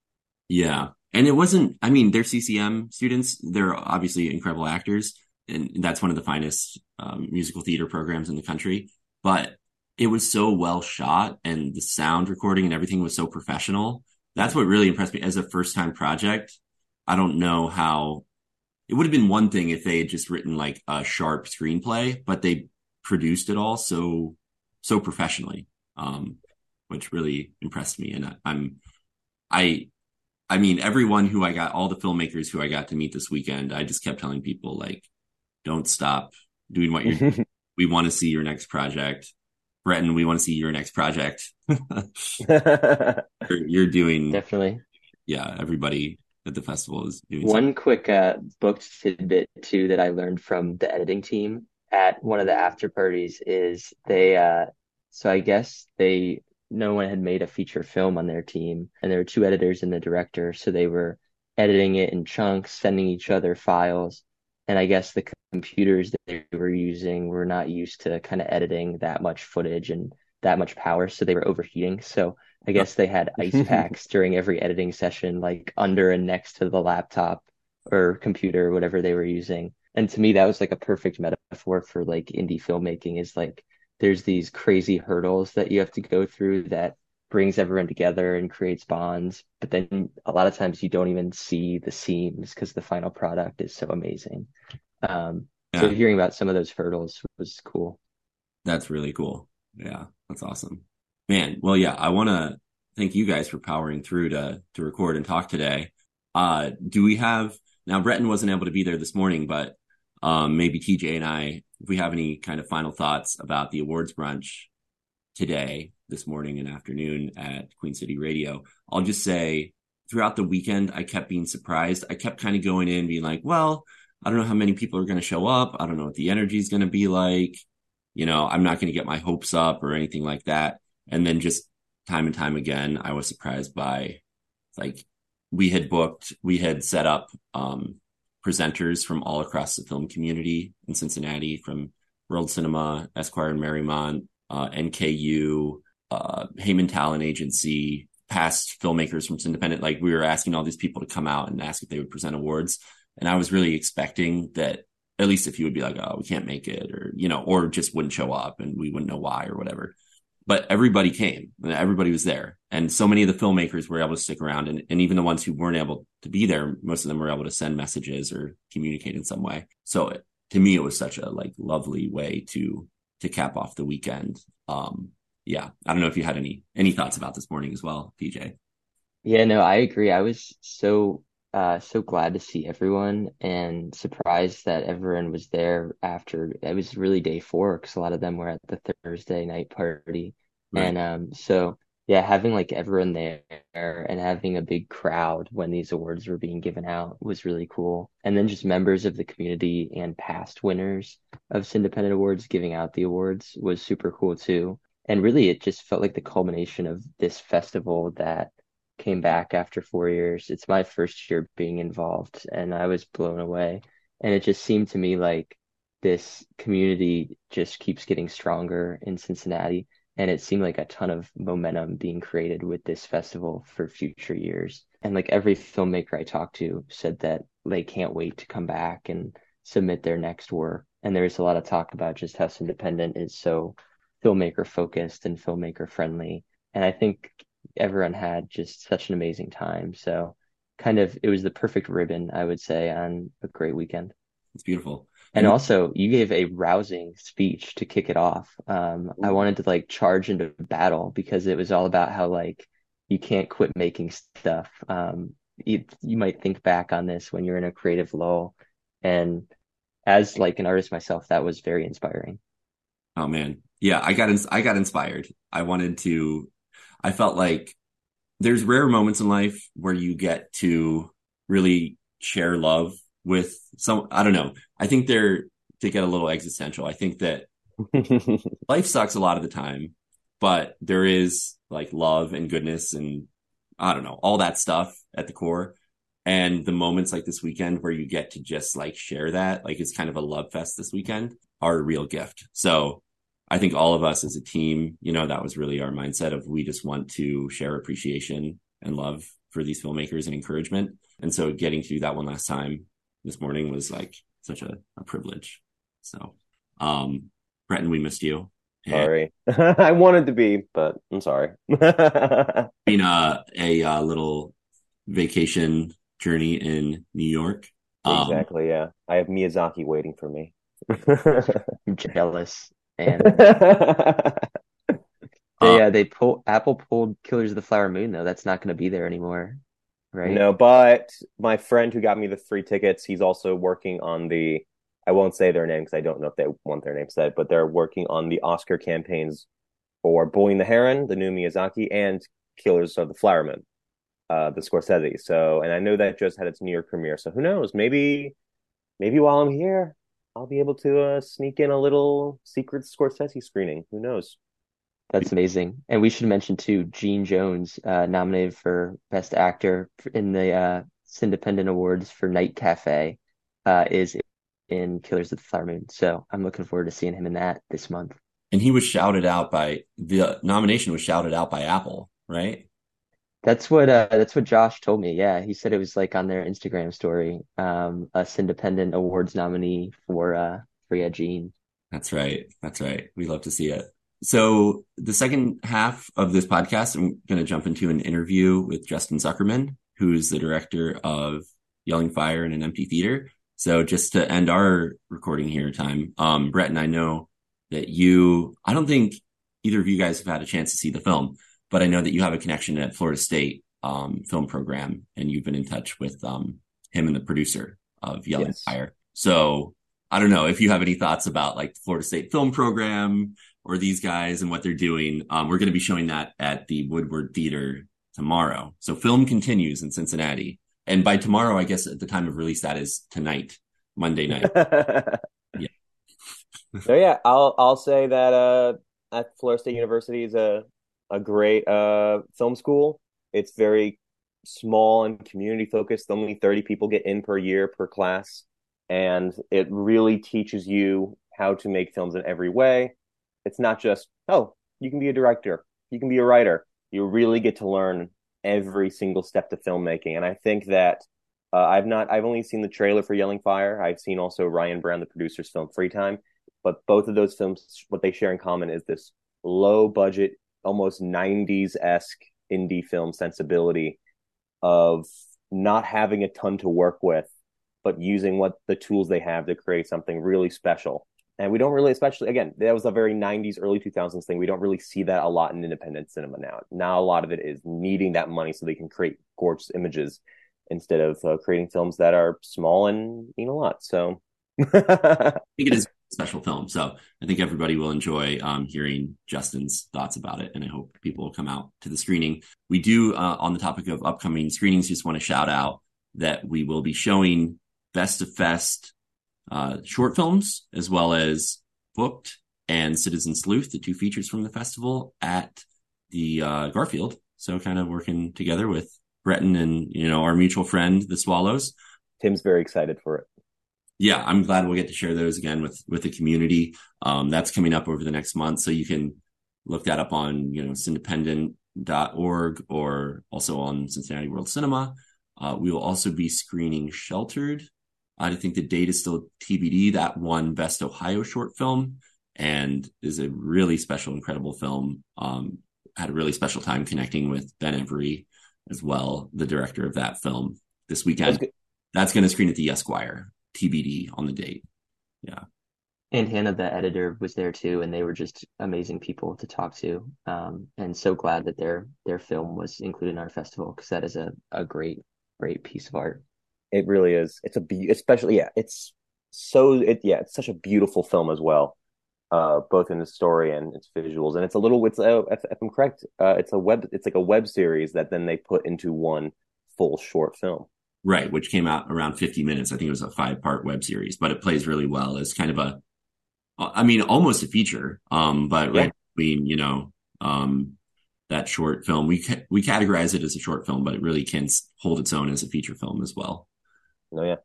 Yeah. And it wasn't, I mean, they're CCM students. They're obviously incredible actors. And that's one of the finest um, musical theater programs in the country. But it was so well shot and the sound recording and everything was so professional. That's what really impressed me as a first time project. I don't know how it would have been one thing if they had just written like a sharp screenplay, but they produced it all so, so professionally. Um, which really impressed me. And I, I'm, I, I mean, everyone who I got, all the filmmakers who I got to meet this weekend, I just kept telling people like, don't stop doing what you're. we want to see your next project, Bretton. We want to see your next project. you're, you're doing, Definitely. yeah. Everybody at the festival is doing. One quick uh, booked tidbit too that I learned from the editing team at one of the after parties is they uh so I guess they no one had made a feature film on their team and there were two editors and the director so they were editing it in chunks sending each other files and I guess the computers that they were using were not used to kind of editing that much footage and that much power so they were overheating so I guess they had ice packs during every editing session, like under and next to the laptop or computer, whatever they were using. And to me, that was like a perfect metaphor for like indie filmmaking is like there's these crazy hurdles that you have to go through that brings everyone together and creates bonds. But then a lot of times you don't even see the seams because the final product is so amazing. Um, so hearing about some of those hurdles was cool. That's really cool. Yeah, that's awesome. Man, well, yeah, I want to thank you guys for powering through to to record and talk today. Uh, do we have now Bretton wasn't able to be there this morning, but um maybe TJ and I, if we have any kind of final thoughts about the awards brunch today, this morning and afternoon at Queen City Radio, I'll just say throughout the weekend, I kept being surprised. I kept kind of going in being like, well, I don't know how many people are going to show up. I don't know what the energy is going to be like. You know, I'm not going to get my hopes up or anything like that. And then just time and time again, I was surprised by like we had booked, we had set up um, presenters from all across the film community in Cincinnati, from World Cinema, Esquire and Mariemont, uh, NKU, uh, Heyman Talent Agency, past filmmakers from Cindependent. Like we were asking all these people to come out and ask if they would present awards. And I was really expecting that at least if you would be like, oh, we can't make it, or, you know, or just wouldn't show up and we wouldn't know why or whatever. But everybody came and everybody was there. And so many of the filmmakers were able to stick around. And, and even the ones who weren't able to be there, most of them were able to send messages or communicate in some way. So to me, it was such a like lovely way to, to cap off the weekend. Um, yeah. I don't know if you had any, any thoughts about this morning as well, TJ. Yeah, no, I agree. I was so uh so glad to see everyone and surprised that everyone was there after it was really day four because a lot of them were at the Thursday night party. Right. And um so yeah, having like everyone there and having a big crowd when these awards were being given out was really cool. And then just members of the community and past winners of Cindependent Awards giving out the awards was super cool too. And really it just felt like the culmination of this festival that came back after four years. It's my first year being involved, and I was blown away. And it just seemed to me like this community just keeps getting stronger in Cincinnati. And it seemed like a ton of momentum being created with this festival for future years. And like every filmmaker I talked to said that they can't wait to come back and submit their next work. And there's a lot of talk about just how Cindependent is so filmmaker focused and filmmaker friendly. And I think everyone had just such an amazing time. So kind of it was the perfect ribbon, I would say, on a great weekend. It's beautiful. And also, you gave a rousing speech to kick it off. Um, I wanted to like charge into battle because it was all about how like you can't quit making stuff. Um, you, you might think back on this when you're in a creative lull, and as like an artist myself, that was very inspiring. Oh man, yeah, I got I got inspired. I wanted to. I felt like there's rare moments in life where you get to really share love with some I don't know. I think they're to get a little existential. I think that life sucks a lot of the time, but there is like love and goodness and I don't know, all that stuff at the core. And the moments like this weekend where you get to just like share that, like it's kind of a love fest this weekend, are a real gift. So I think all of us as a team, you know, that was really our mindset of we just want to share appreciation and love for these filmmakers and encouragement. And so getting to do that one last time this morning was like such a, a privilege. So, um, Bretton, we missed you. Sorry, I wanted to be, but I'm sorry. Being a, a, a little vacation journey in New York. Um, exactly. Yeah, I have Miyazaki waiting for me. I'm jealous. And they, uh, they pull Apple pulled Killers of the Flower Moon though. That's not going to be there anymore right? No, but my friend who got me the free tickets, he's also working on the. I won't say their name because I don't know if they want their name said, but they're working on the Oscar campaigns for and the Heron, the new Miyazaki, and Killers of the Flower Moon, uh, the Scorsese. So, and I know that just had its New York premiere. So who knows? Maybe, maybe while I'm here, I'll be able to uh, sneak in a little secret Scorsese screening. Who knows? That's amazing. And we should mention too, Gene Jones, uh, nominated for Best Actor in the uh, Cindependent Awards for Night Cafe, uh, is in Killers of the Flower Moon. So I'm looking forward to seeing him in that this month. And he was shouted out by the nomination was shouted out by Apple, right? That's what uh, that's what Josh told me. Yeah, he said it was like on their Instagram story, um, us Cindependent Awards nominee for uh, for yeah, Gene. That's right. That's right. We love to see it. So the second half of this podcast, I'm going to jump into an interview with Justin Zuckerman, who's the director of Yelling Fire in an Empty Theater. So just to end our recording here time, um, Bretton I know that you, I don't think either of you guys have had a chance to see the film, but I know that you have a connection at Florida State um, film program and you've been in touch with um, him and the producer of Yelling yes. Fire. So I don't know if you have any thoughts about like the Florida State film program or these guys and what they're doing. Um, we're going to be showing that at the Woodward Theater tomorrow. So film continues in Cincinnati. And by tomorrow, I guess at the time of release, that is tonight, Monday night. yeah. so yeah, I'll I'll say that uh, at Florida State University is a a great uh, film school. It's very small and community focused. Only 30 people get in per year per class. And it really teaches you how to make films in every way it's not just, oh, you can be a director, you can be a writer. You really get to learn every single step to filmmaking. And I think that uh, I've not, I've only seen the trailer for Yelling Fire. I've seen also Ryan Brown, the producer's film Free Time. But both of those films, what they share in common is this low budget, almost 90s esque indie film sensibility of not having a ton to work with, but using what the tools they have to create something really special. And we don't really, especially again, that was a very 90s, early 2000s thing. We don't really see that a lot in independent cinema now. Now, a lot of it is needing that money so they can create gorgeous images instead of uh, creating films that are small and mean a lot. So I think it is special film. So I think everybody will enjoy um, hearing Justin's thoughts about it. And I hope people will come out to the screening. We do, uh, on the topic of upcoming screenings, just want to shout out that we will be showing Best of Fest uh, short films, as well as Booked and Citizen Sleuth, the two features from the festival at the uh, Garfield. So kind of working together with Bretton and, you know, our mutual friend, the Swallows. Tim's very excited for it. Yeah, I'm glad we'll get to share those again with with the community. Um, that's coming up over the next month, so you can look that up on you know cindependent.org or also on Cincinnati World Cinema. Uh, we will also be screening Sheltered. I think the date is still TBD. That one Best Ohio Short Film and is a really special, incredible film. Um, had a really special time connecting with Ben Every as well, the director of that film this weekend. That's, That's going to screen at the Esquire, TBD on the date. Yeah. And Hannah, the editor, was there too, and they were just amazing people to talk to. Um, and so glad that their their film was included in our festival because that is a, a great great piece of art. It really is. It's a be especially yeah. It's so it yeah. It's such a beautiful film as well, uh, both in the story and its visuals. And it's a little. It's a, if, if I'm correct, uh, it's a web. It's like a web series that then they put into one full short film. Right, which came out around 50 minutes. I think it was a five part web series, but it plays really well as kind of a, I mean, almost a feature. Um, but yeah. right between you know um that short film. We ca- we categorize it as a short film, but it really can hold its own as a feature film as well. Oh yeah.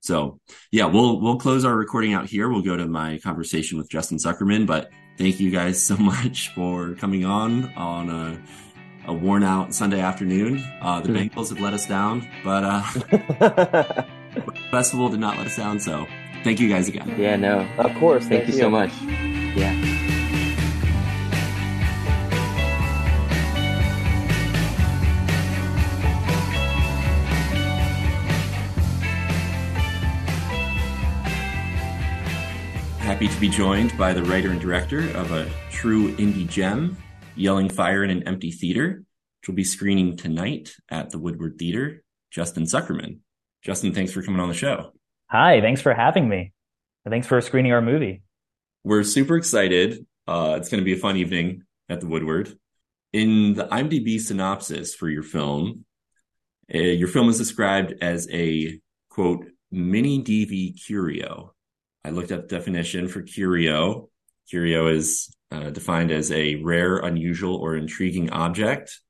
So yeah, we'll we'll close our recording out here. We'll go to my conversation with Justin Zuckerman. But thank you guys so much for coming on on a, a worn out Sunday afternoon. Uh, the mm. Bengals have let us down, but uh, festival did not let us down. So thank you guys again. Yeah, no, of course. Thank, thank you, you so much. Yeah. happy to be joined by the writer and director of a true indie gem, Yelling Fire in an Empty Theater, which will be screening tonight at the Woodward Theater, Justin Zuckerman. Justin, thanks for coming on the show. Hi, thanks for having me. Thanks for screening our movie. We're super excited. Uh, it's going to be a fun evening at the Woodward. In the IMDb synopsis for your film, uh, your film is described as a quote mini DV curio I looked up definition for curio. Curio is uh, defined as a rare, unusual, or intriguing object.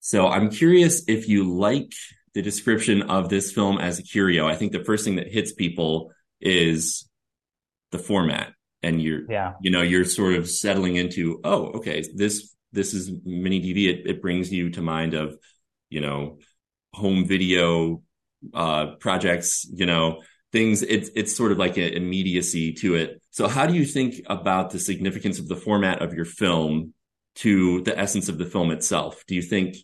So I'm curious if you like the description of this film as a curio. I think the first thing that hits people is the format, and you're, yeah. you know, you're sort of settling into, oh, okay, this this is mini DV. It, it brings you to mind of, you know, home video uh, projects, you know, things it's it's sort of like an immediacy to it. So how do you think about the significance of the format of your film to the essence of the film itself? Do you think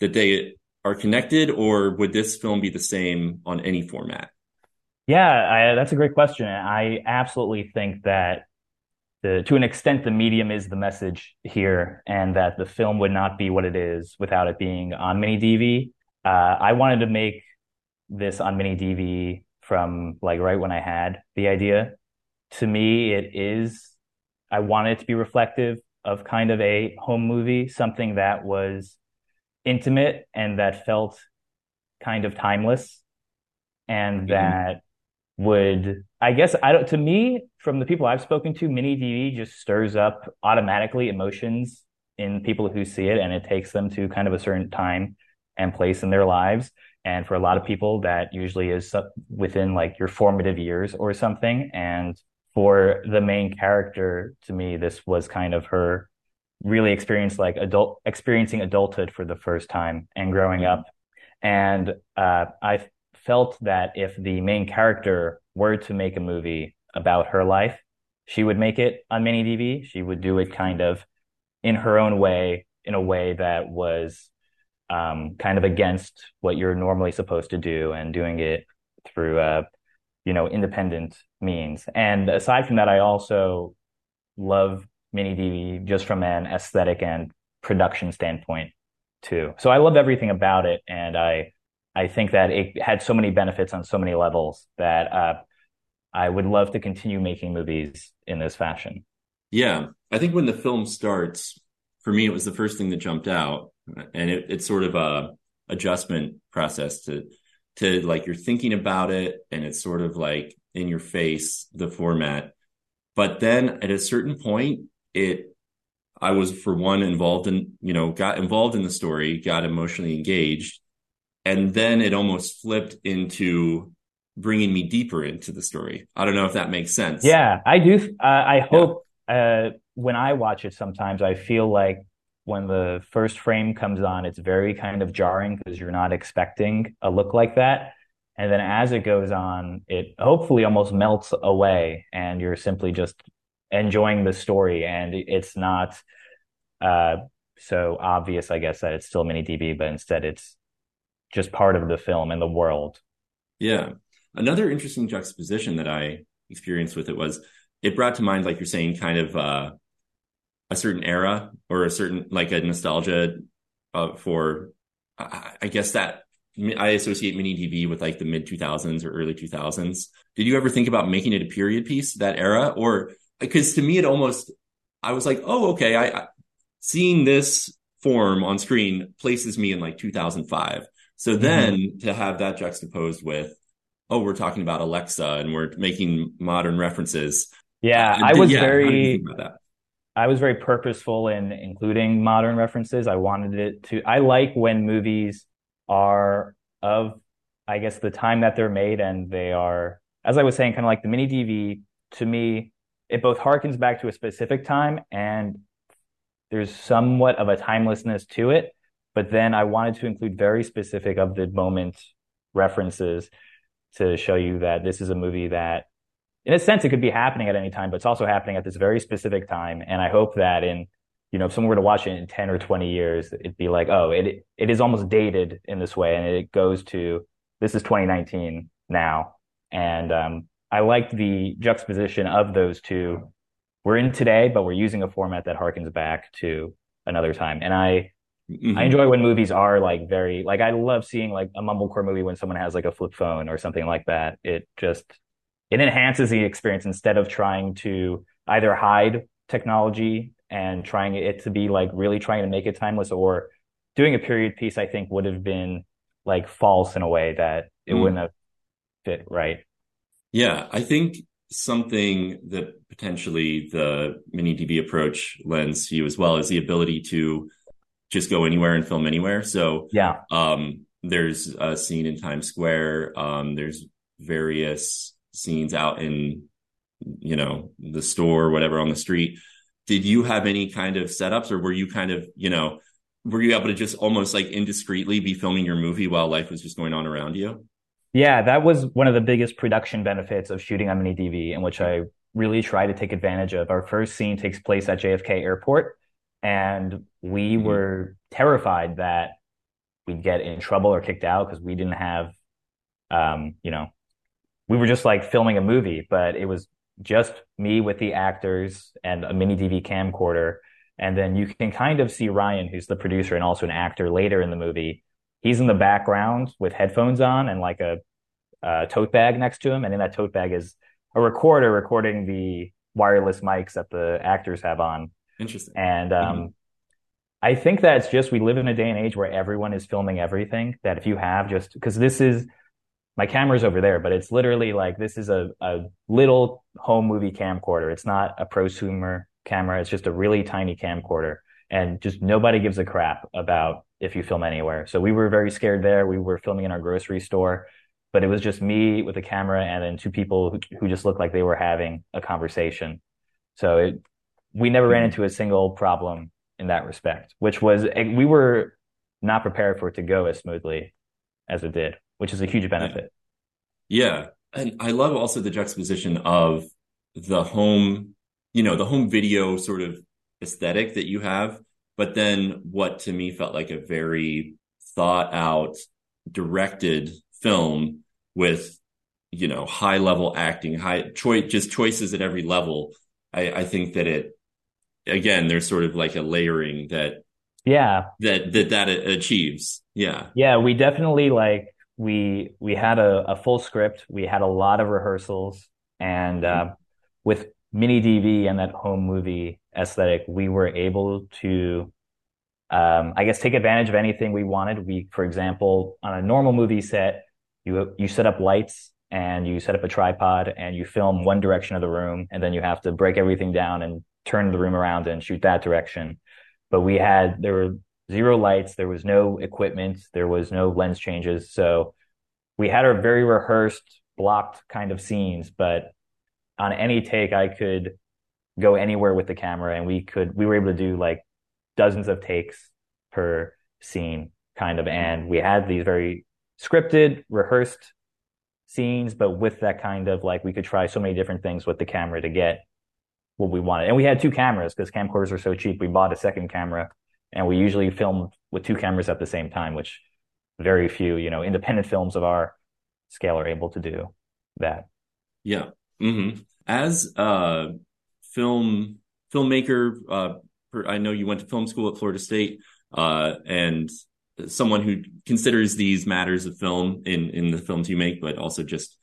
that they are connected or would this film be the same on any format? Yeah I, that's a great question. I absolutely think that the, to an extent the medium is the message here and that the film would not be what it is without it being on mini dv uh, i wanted to make this on mini dv from like right when I had the idea. To me, it is, I wanted it to be reflective of kind of a home movie, something that was intimate and that felt kind of timeless and mm-hmm. that would, I guess, I don't, to me, from the people I've spoken to, mini DV just stirs up automatically emotions in people who see it and it takes them to kind of a certain time and place in their lives. And for a lot of people, that usually is within like your formative years or something. And for the main character, to me, this was kind of her really experienced like adult experiencing adulthood for the first time and growing up. And uh, I felt that if the main character were to make a movie about her life, she would make it on mini DV. She would do it kind of in her own way, in a way that was um, kind of against what you're normally supposed to do and doing it through uh, you know independent means. And aside from that i also love mini dv just from an aesthetic and production standpoint too. So i love everything about it and i i think that it had so many benefits on so many levels that uh, i would love to continue making movies in this fashion. Yeah. I think when the film starts for me it was the first thing that jumped out and it, it's sort of a adjustment process to to like you're thinking about it and it's sort of like in your face the format but then at a certain point it I was for one involved in, you know, got involved in the story, got emotionally engaged, and then it almost flipped into bringing me deeper into the story. I don't know if that makes sense. Yeah, I do. Uh, I hope yeah. uh, when I watch it, sometimes I feel like when the first frame comes on, it's very kind of jarring because you're not expecting a look like that. And then as it goes on, it hopefully almost melts away and you're simply just enjoying the story. And it's not uh, so obvious, I guess, that it's still mini DV, but instead it's just part of the film and the world. Yeah. Another interesting juxtaposition that I experienced with it was it brought to mind, like you're saying, kind of uh, a certain era or a certain like a nostalgia uh, for, I, I guess that I associate mini DV with like the mid 2000s or early 2000s. Did you ever think about making it a period piece that era, or because to me it almost I was like, oh, okay, I, I seeing this form on screen places me in like 2005. So mm-hmm. then mm-hmm. to have that juxtaposed with, oh, we're talking about Alexa and we're making modern references. Yeah, I was yeah, very I was very purposeful in including modern references. I wanted it to, I like when movies are of, I guess, the time that they're made and they are, as I was saying, kind of like the mini DV, to me, it both harkens back to a specific time and there's somewhat of a timelessness to it. But then I wanted to include very specific of the moment references to show you that this is a movie that in a sense, it could be happening at any time, but it's also happening at this very specific time. And I hope that in, you know, if someone were to watch it in 10 or 20 years, it'd be like, oh, it, it is almost dated in this way. And it goes to, this is 2019 now. And, um, I liked the juxtaposition of those two. We're in today, but we're using a format that harkens back to another time. And I, mm-hmm. I enjoy when movies are like very, like I love seeing like a mumblecore movie when someone has like a flip phone or something like that. It just, it enhances the experience instead of trying to either hide technology and trying it to be like really trying to make it timeless or doing a period piece i think would have been like false in a way that it mm. wouldn't have fit right? Yeah i think something that potentially the mini dv approach lends to you as well is the ability to just go anywhere and film anywhere. So yeah. um there's a scene in times square um there's various scenes out in you know the store or whatever on the street. Did you have any kind of setups or were you kind of you know were you able to just almost like indiscreetly be filming your movie while life was just going on around you? Yeah that was one of the biggest production benefits of shooting on mini dv in which i really try to take advantage of. Our first scene takes place at jfk airport and we mm-hmm. were terrified that we'd get in trouble or kicked out because we didn't have um, you know we were just like filming a movie, but it was just me with the actors and a mini DV camcorder. And then you can kind of see Ryan, who's the producer and also an actor later in the movie. He's in the background with headphones on and like a, a tote bag next to him. And in that tote bag is a recorder recording the wireless mics that the actors have on. Interesting. And um, mm-hmm. I think that's just we live in a day and age where everyone is filming everything. That if you have just because this is my camera's over there, but it's literally like this is a, a little home movie camcorder. It's not a prosumer camera. It's just a really tiny camcorder. And just nobody gives a crap about if you film anywhere. So we were very scared there. We were filming in our grocery store, but it was just me with a camera and then two people who, who just looked like they were having a conversation. So it, we never ran into a single problem in that respect, which was, eh, we were not prepared for it to go as smoothly as it did which is a huge benefit. Yeah. And I love also the juxtaposition of the home, you know, the home video sort of aesthetic that you have, but then what to me felt like a very thought out, directed film with, you know, high level acting, high choice, just choices at every level. I, I think that it, again, there's sort of like a layering that, yeah, that, that, that achieves. Yeah. Yeah. We definitely like, we we had a, a, full script. We had a lot of rehearsals, and uh, with mini DV and that home movie aesthetic, we were able to, um, I guess, take advantage of anything we wanted. We, for example, on a normal movie set, you you set up lights and you set up a tripod and you film one direction of the room, and then you have to break everything down and turn the room around and shoot that direction. But we had there were zero lights, there was no equipment, there was no lens changes, so we had our very rehearsed, blocked kind of scenes. But on any take, I could go anywhere with the camera, and we could we were able to do like dozens of takes per scene, kind of, and we had these very scripted, rehearsed scenes, but with that kind of like we could try so many different things with the camera to get what we wanted. And we had two cameras because camcorders were so cheap. We bought a second camera and we usually film with two cameras at the same time, which very few, you know, independent films of our scale are able to do that. Yeah. Mm-hmm. As a film filmmaker, uh, I know you went to film school at Florida State, uh, and someone who considers these matters of film in in the films you make, but also just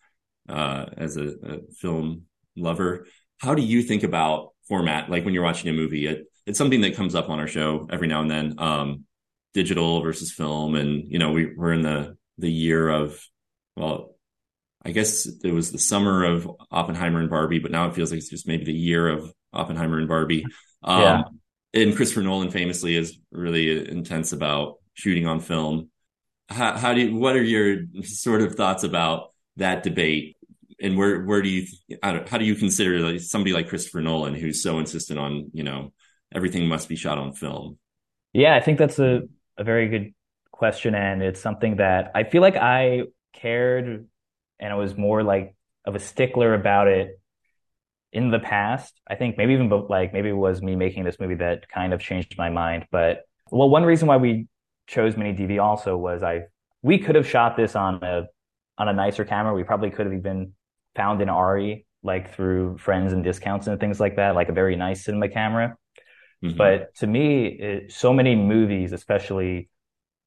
uh, as a, a, film lover. How do you think about format? Like when you're watching a movie, it's something that comes up on our show every now and then. Um, digital versus film, and you know we we're in the the year of well, I guess it was the summer of Oppenheimer and Barbie, but now it feels like it's just maybe the year of Oppenheimer and Barbie. Um, yeah. And Christopher Nolan famously is really intense about shooting on film. How, how do you, what are your sort of thoughts about that debate? And where, where do you, how do you consider like somebody like Christopher Nolan, who's so insistent on, you know, everything must be shot on film? Yeah, I think that's a, a very good question. And it's something that I feel like I cared and I was more like of a stickler about it in the past. I think maybe even like maybe it was me making this movie that kind of changed my mind. But well, one reason why we chose mini DV also was I we could have shot this on a on a nicer camera. We probably could have even found an ARRI like through friends and discounts and things like that, like a very nice cinema camera. Mm-hmm. But to me, it, so many movies, especially,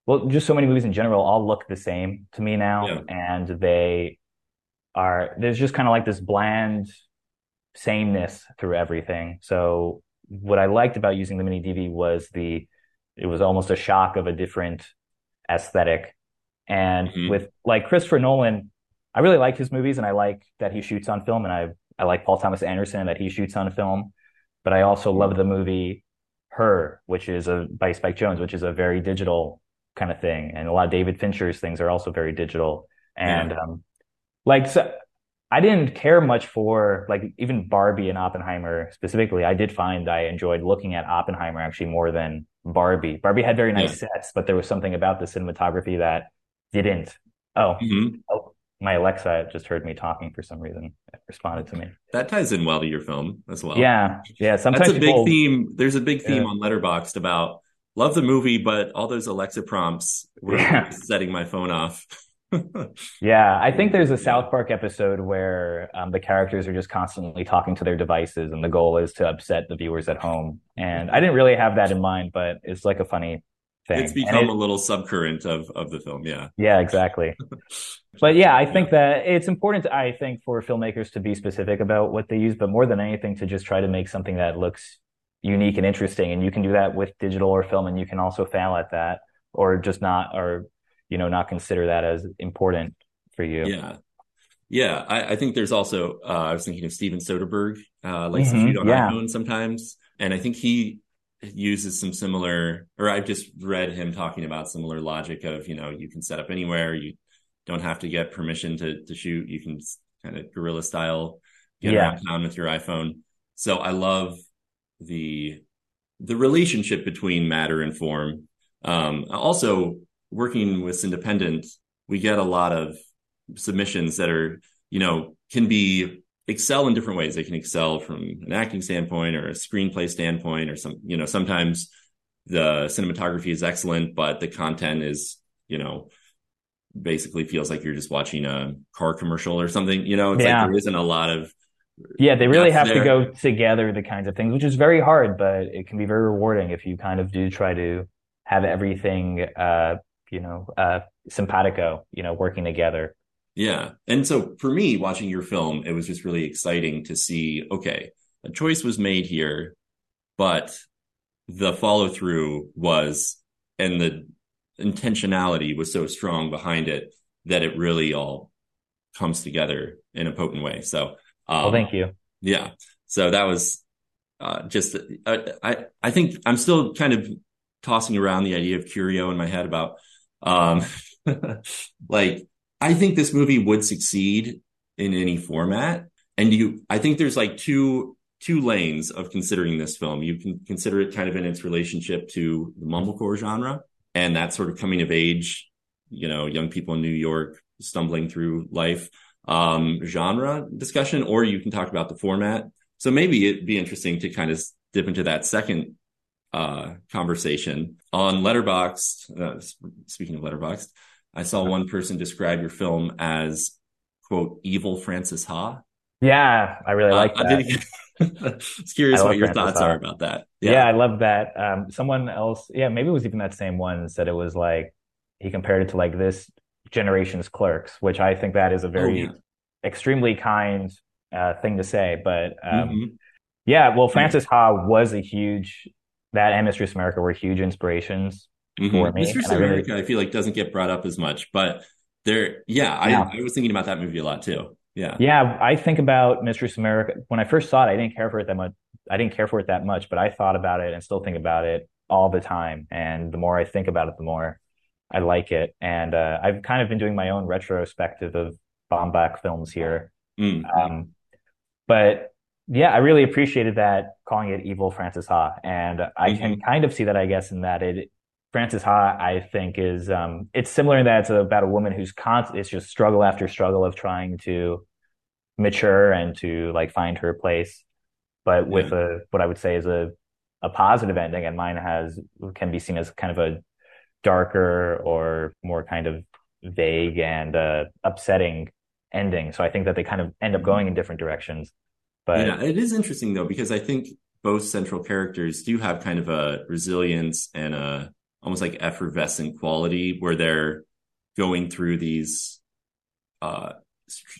well, just so many movies in general, all look the same to me now, yeah. and they are. There's just kind of like this bland sameness through everything. So what I liked about using the mini DV was the it was almost a shock of a different aesthetic. And mm-hmm. with like Christopher Nolan, I really like his movies and I like that he shoots on film and I I like Paul Thomas Anderson that he shoots on film. But I also love the movie Her, which is a by Spike Jonze, which is a very digital kind of thing. And a lot of David Fincher's things are also very digital. And yeah. um like so I didn't care much for like even Barbie and Oppenheimer specifically. I did find I enjoyed looking at Oppenheimer actually more than Barbie. Barbie had very nice yeah. sets, but there was something about the cinematography that didn't. Oh, mm-hmm. oh, my Alexa just heard me talking for some reason. It responded to me. That ties in well to your film as well. Yeah, yeah. Sometimes that's a people, big theme. There's a big theme yeah. on Letterboxd about love the movie, but all those Alexa prompts were yeah. setting my phone off. yeah, I think there's a South Park episode where um, the characters are just constantly talking to their devices, and the goal is to upset the viewers at home. And I didn't really have that in mind, but it's like a funny thing. It's become it, a little subcurrent of of the film. Yeah. Yeah, exactly. but yeah, I think yeah. that it's important. To, I think for filmmakers to be specific about what they use, but more than anything, to just try to make something that looks unique and interesting. And you can do that with digital or film, and you can also fail at that, or just not, or you know not consider that as important for you yeah yeah i, I think there's also uh, i was thinking of steven soderbergh uh, likes mm-hmm. on yeah. iphone sometimes and i think he uses some similar or i've just read him talking about similar logic of you know you can set up anywhere you don't have to get permission to to shoot. You can kind of guerrilla style get yeah. around town with your iphone. So i love the the relationship between matter and form. Um also working with Cindependent, we get a lot of submissions that are, you know, can be excel in different ways. They can excel from an acting standpoint or a screenplay standpoint, or some, you know, sometimes the cinematography is excellent, but the content is, you know, basically feels like you're just watching a car commercial or something. You know, it's yeah. like there isn't a lot of yeah, they really have there. to go together the kinds of things, which is very hard, but it can be very rewarding if you kind of do try to have everything uh, you know, uh, simpatico, you know, working together. Yeah. And so for me, watching your film, it was just really exciting to see, okay, a choice was made here, but the follow through was, and the intentionality was so strong behind it that it really all comes together in a potent way. So, um, well, thank you. Yeah. So that was, uh, just uh, I I think I'm still kind of tossing around the idea of curio in my head about um like I think this movie would succeed in any format and you I think there's like two two lanes of considering this film. You can consider it kind of in its relationship to the mumblecore genre and that sort of coming of age, you know, young people in New York stumbling through life um, genre discussion, or you can talk about the format. So maybe it'd be interesting to kind of dip into that second uh, conversation on Letterboxd. Uh, speaking of Letterboxd, I saw one person describe your film as quote evil Frances Ha. Yeah, I really like uh, that. I was curious what your Frances thoughts ha. are about that. Yeah. yeah, I love that. Um, someone else, yeah, maybe it was even that same one said it was like he compared it to like this generation's Clerks, which I think that is a very oh, yeah. extremely kind uh, thing to say. But um, mm-hmm. yeah, well, Frances Ha was a huge that and Mistress America were huge inspirations mm-hmm. for me. Mistress America, I, feel like doesn't get brought up as much, but there, yeah, yeah. I, I was thinking about that movie a lot too. Yeah. Yeah. I think about Mistress America. When I first saw it, I didn't care for it that much. I didn't care for it that much, but I thought about it and still think about it all the time. And the more I think about it, the more I like it. And uh, I've kind of been doing my own retrospective of Baumbach films here. Mm. Um, but yeah, I really appreciated that calling it Evil Frances Ha. And I mm-hmm. can kind of see that, I guess, in that it Frances Ha, I think, is um, it's similar in that it's about a woman who's constant. It's just struggle after struggle of trying to mature and to like find her place, but yeah. with a what I would say is a a positive ending. And mine has can be seen as kind of a darker or more kind of vague and uh, upsetting ending. So I think that they kind of end up going in different directions. But yeah, it is interesting though because I think both central characters do have kind of a resilience and a almost like effervescent quality where they're going through these uh,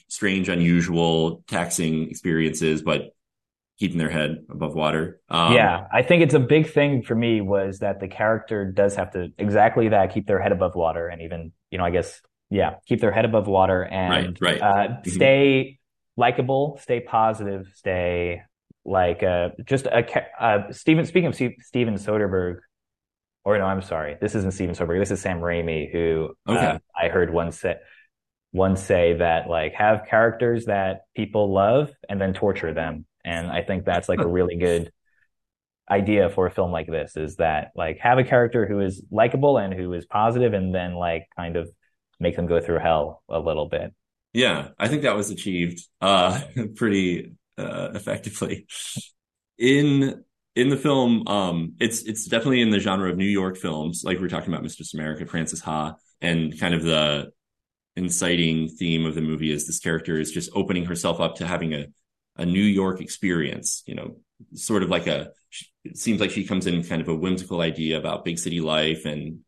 strange, unusual, taxing experiences, but keeping their head above water. Um, yeah, I think it's a big thing for me was that the character does have to exactly that keep their head above water, and even you know, I guess yeah, keep their head above water and right, right. Uh, mm-hmm. stay likable, stay positive, stay like uh, just a uh, Steven. Speaking of Steven Soderbergh, or no, I'm sorry, this isn't Steven Soderbergh. This is Sam Raimi, who okay. uh, I heard once say, once say that like have characters that people love and then torture them, and I think that's like a really good idea for a film like this. Is that like have a character who is likable and who is positive, and then like kind of make them go through hell a little bit. Yeah, I think that was achieved uh, pretty uh, effectively. In in the film, um, it's it's definitely in the genre of New York films, like we are talking about Mistress America, Frances Ha, and kind of the inciting theme of the movie is this character is just opening herself up to having a a New York experience. You know, sort of like a. It seems like she comes in kind of a whimsical idea about big city life, and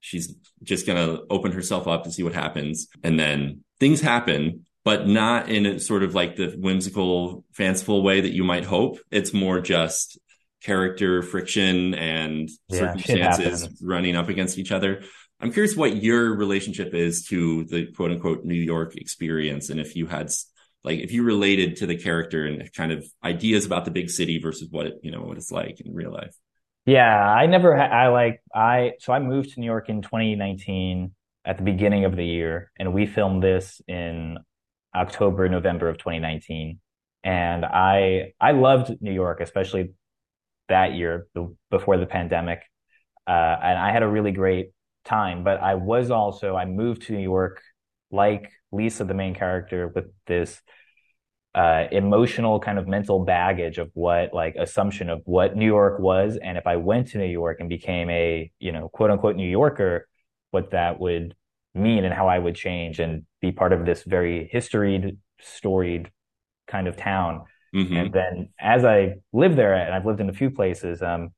she's just gonna open herself up to see what happens, and then things happen, but not in a sort of like the whimsical, fanciful way that you might hope. It's more just character friction and yeah, circumstances running up against each other. I'm curious what your relationship is to the quote unquote New York experience. And if you had like, if you related to the character and kind of ideas about the big city versus what it, you know, what it's like in real life. Yeah. I never, ha- I like, I, so I moved to New York in 2019 at the beginning of the year and we filmed this in October, November of 2019. And I, I loved New York, especially that year before the pandemic. Uh, and I had a really great time, but I was also, I moved to New York like Lisa, the main character, with this uh, emotional kind of mental baggage of what like assumption of what New York was. And if I went to New York and became a, you know, quote unquote New Yorker, what that would mean and how I would change and be part of this very historied, storied kind of town. Mm-hmm. And then as I lived there, and I've lived in a few places, um,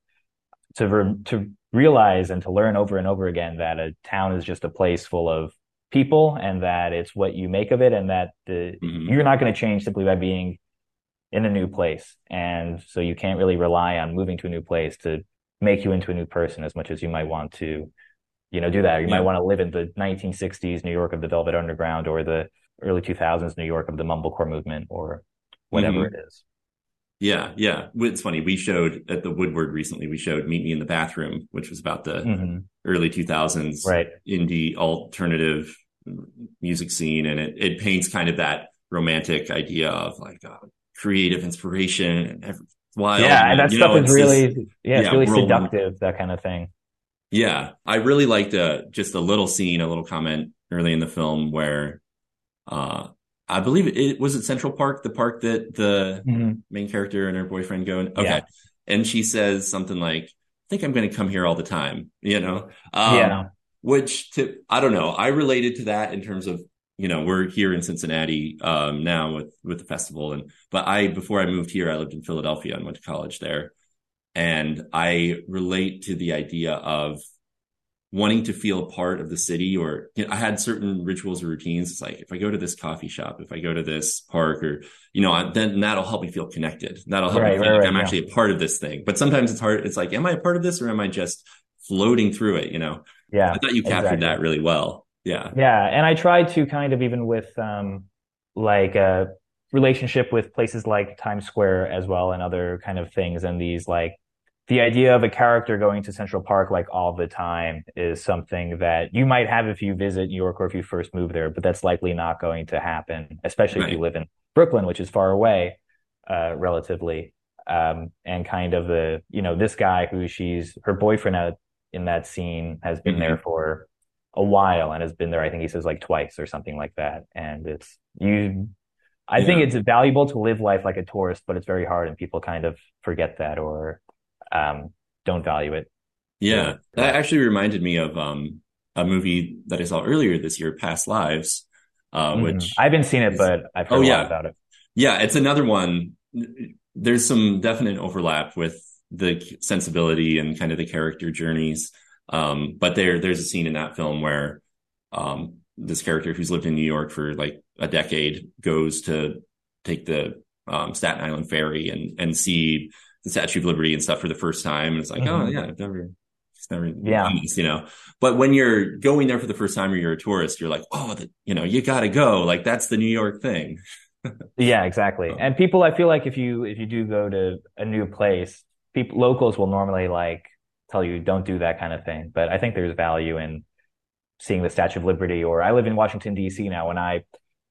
to re- to realize and to learn over and over again that a town is just a place full of people, and that it's what you make of it, and that the, mm-hmm. you're not going to change simply by being in a new place. And so you can't really rely on moving to a new place to make you into a new person as much as you might want to, you know, do that. You yeah. might want to live in the 1960s New York of the Velvet Underground or the early 2000s New York of the mumblecore movement or whatever mm-hmm. it is. Yeah, yeah. It's funny. We showed at the Woodward recently. We showed "Meet Me in the Bathroom," which was about the mm-hmm. early 2000s right. indie alternative music scene, and it it paints kind of that romantic idea of like uh, creative inspiration and every, wild. Yeah, and that stuff know, is really this, yeah, it's yeah, really seductive. That kind of thing. Yeah, I really liked uh, just a little scene, a little comment early in the film where uh, I believe it, was it Central Park, the park that the mm-hmm. main character and her boyfriend go in. Okay, yeah. and she says something like, "I think I'm going to come here all the time," you know. Um, yeah. Which to I don't know. I related to that in terms of you know we're here in Cincinnati um, now with with the festival, and but I before I moved here, I lived in Philadelphia and went to college there, and I relate to the idea of wanting to feel a part of the city or you know, I had certain rituals or routines. It's like, if I go to this coffee shop, if I go to this park or, you know, then that'll help me feel connected. That'll help right, me feel right, like right, I'm yeah. actually a part of this thing. But sometimes it's hard. It's like, am I a part of this or am I just floating through it? You know? Yeah. I thought you captured exactly. that really well. Yeah. Yeah. And I tried to kind of even with, um, like a relationship with places like Times Square as well and other kind of things and these like the idea of a character going to Central Park like all the time is something that you might have if you visit New York or if you first move there, but that's likely not going to happen, especially right. if you live in Brooklyn, which is far away, uh, relatively. Um, and kind of the, you know, this guy who she's her boyfriend out in that scene has been mm-hmm. there for a while and has been there, I think he says like twice or something like that. And it's you I yeah. think it's valuable to live life like a tourist, but it's very hard and people kind of forget that or um, don't value it. Yeah, that actually reminded me of um, a movie that I saw earlier this year, Past Lives, uh, mm-hmm. which I haven't seen it, is, but I've heard oh, yeah. about it. Yeah, it's another one. There's some definite overlap with the sensibility and kind of the character journeys. Um, but there, there's a scene in that film where um, this character who's lived in New York for like a decade goes to take the um, Staten Island ferry and and see the Statue of Liberty and stuff for the first time. And it's like, oh, mm-hmm. oh yeah, I've never, it's never, yeah, this, you know. But when you're going there for the first time or you're a tourist, you're like, oh, the, you know, you got to go. Like that's the New York thing. yeah, exactly. And people, I feel like if you if you do go to a new place, people locals will normally like tell you don't do that kind of thing. But I think there's value in seeing the Statue of Liberty. Or I live in Washington D.C. now, and I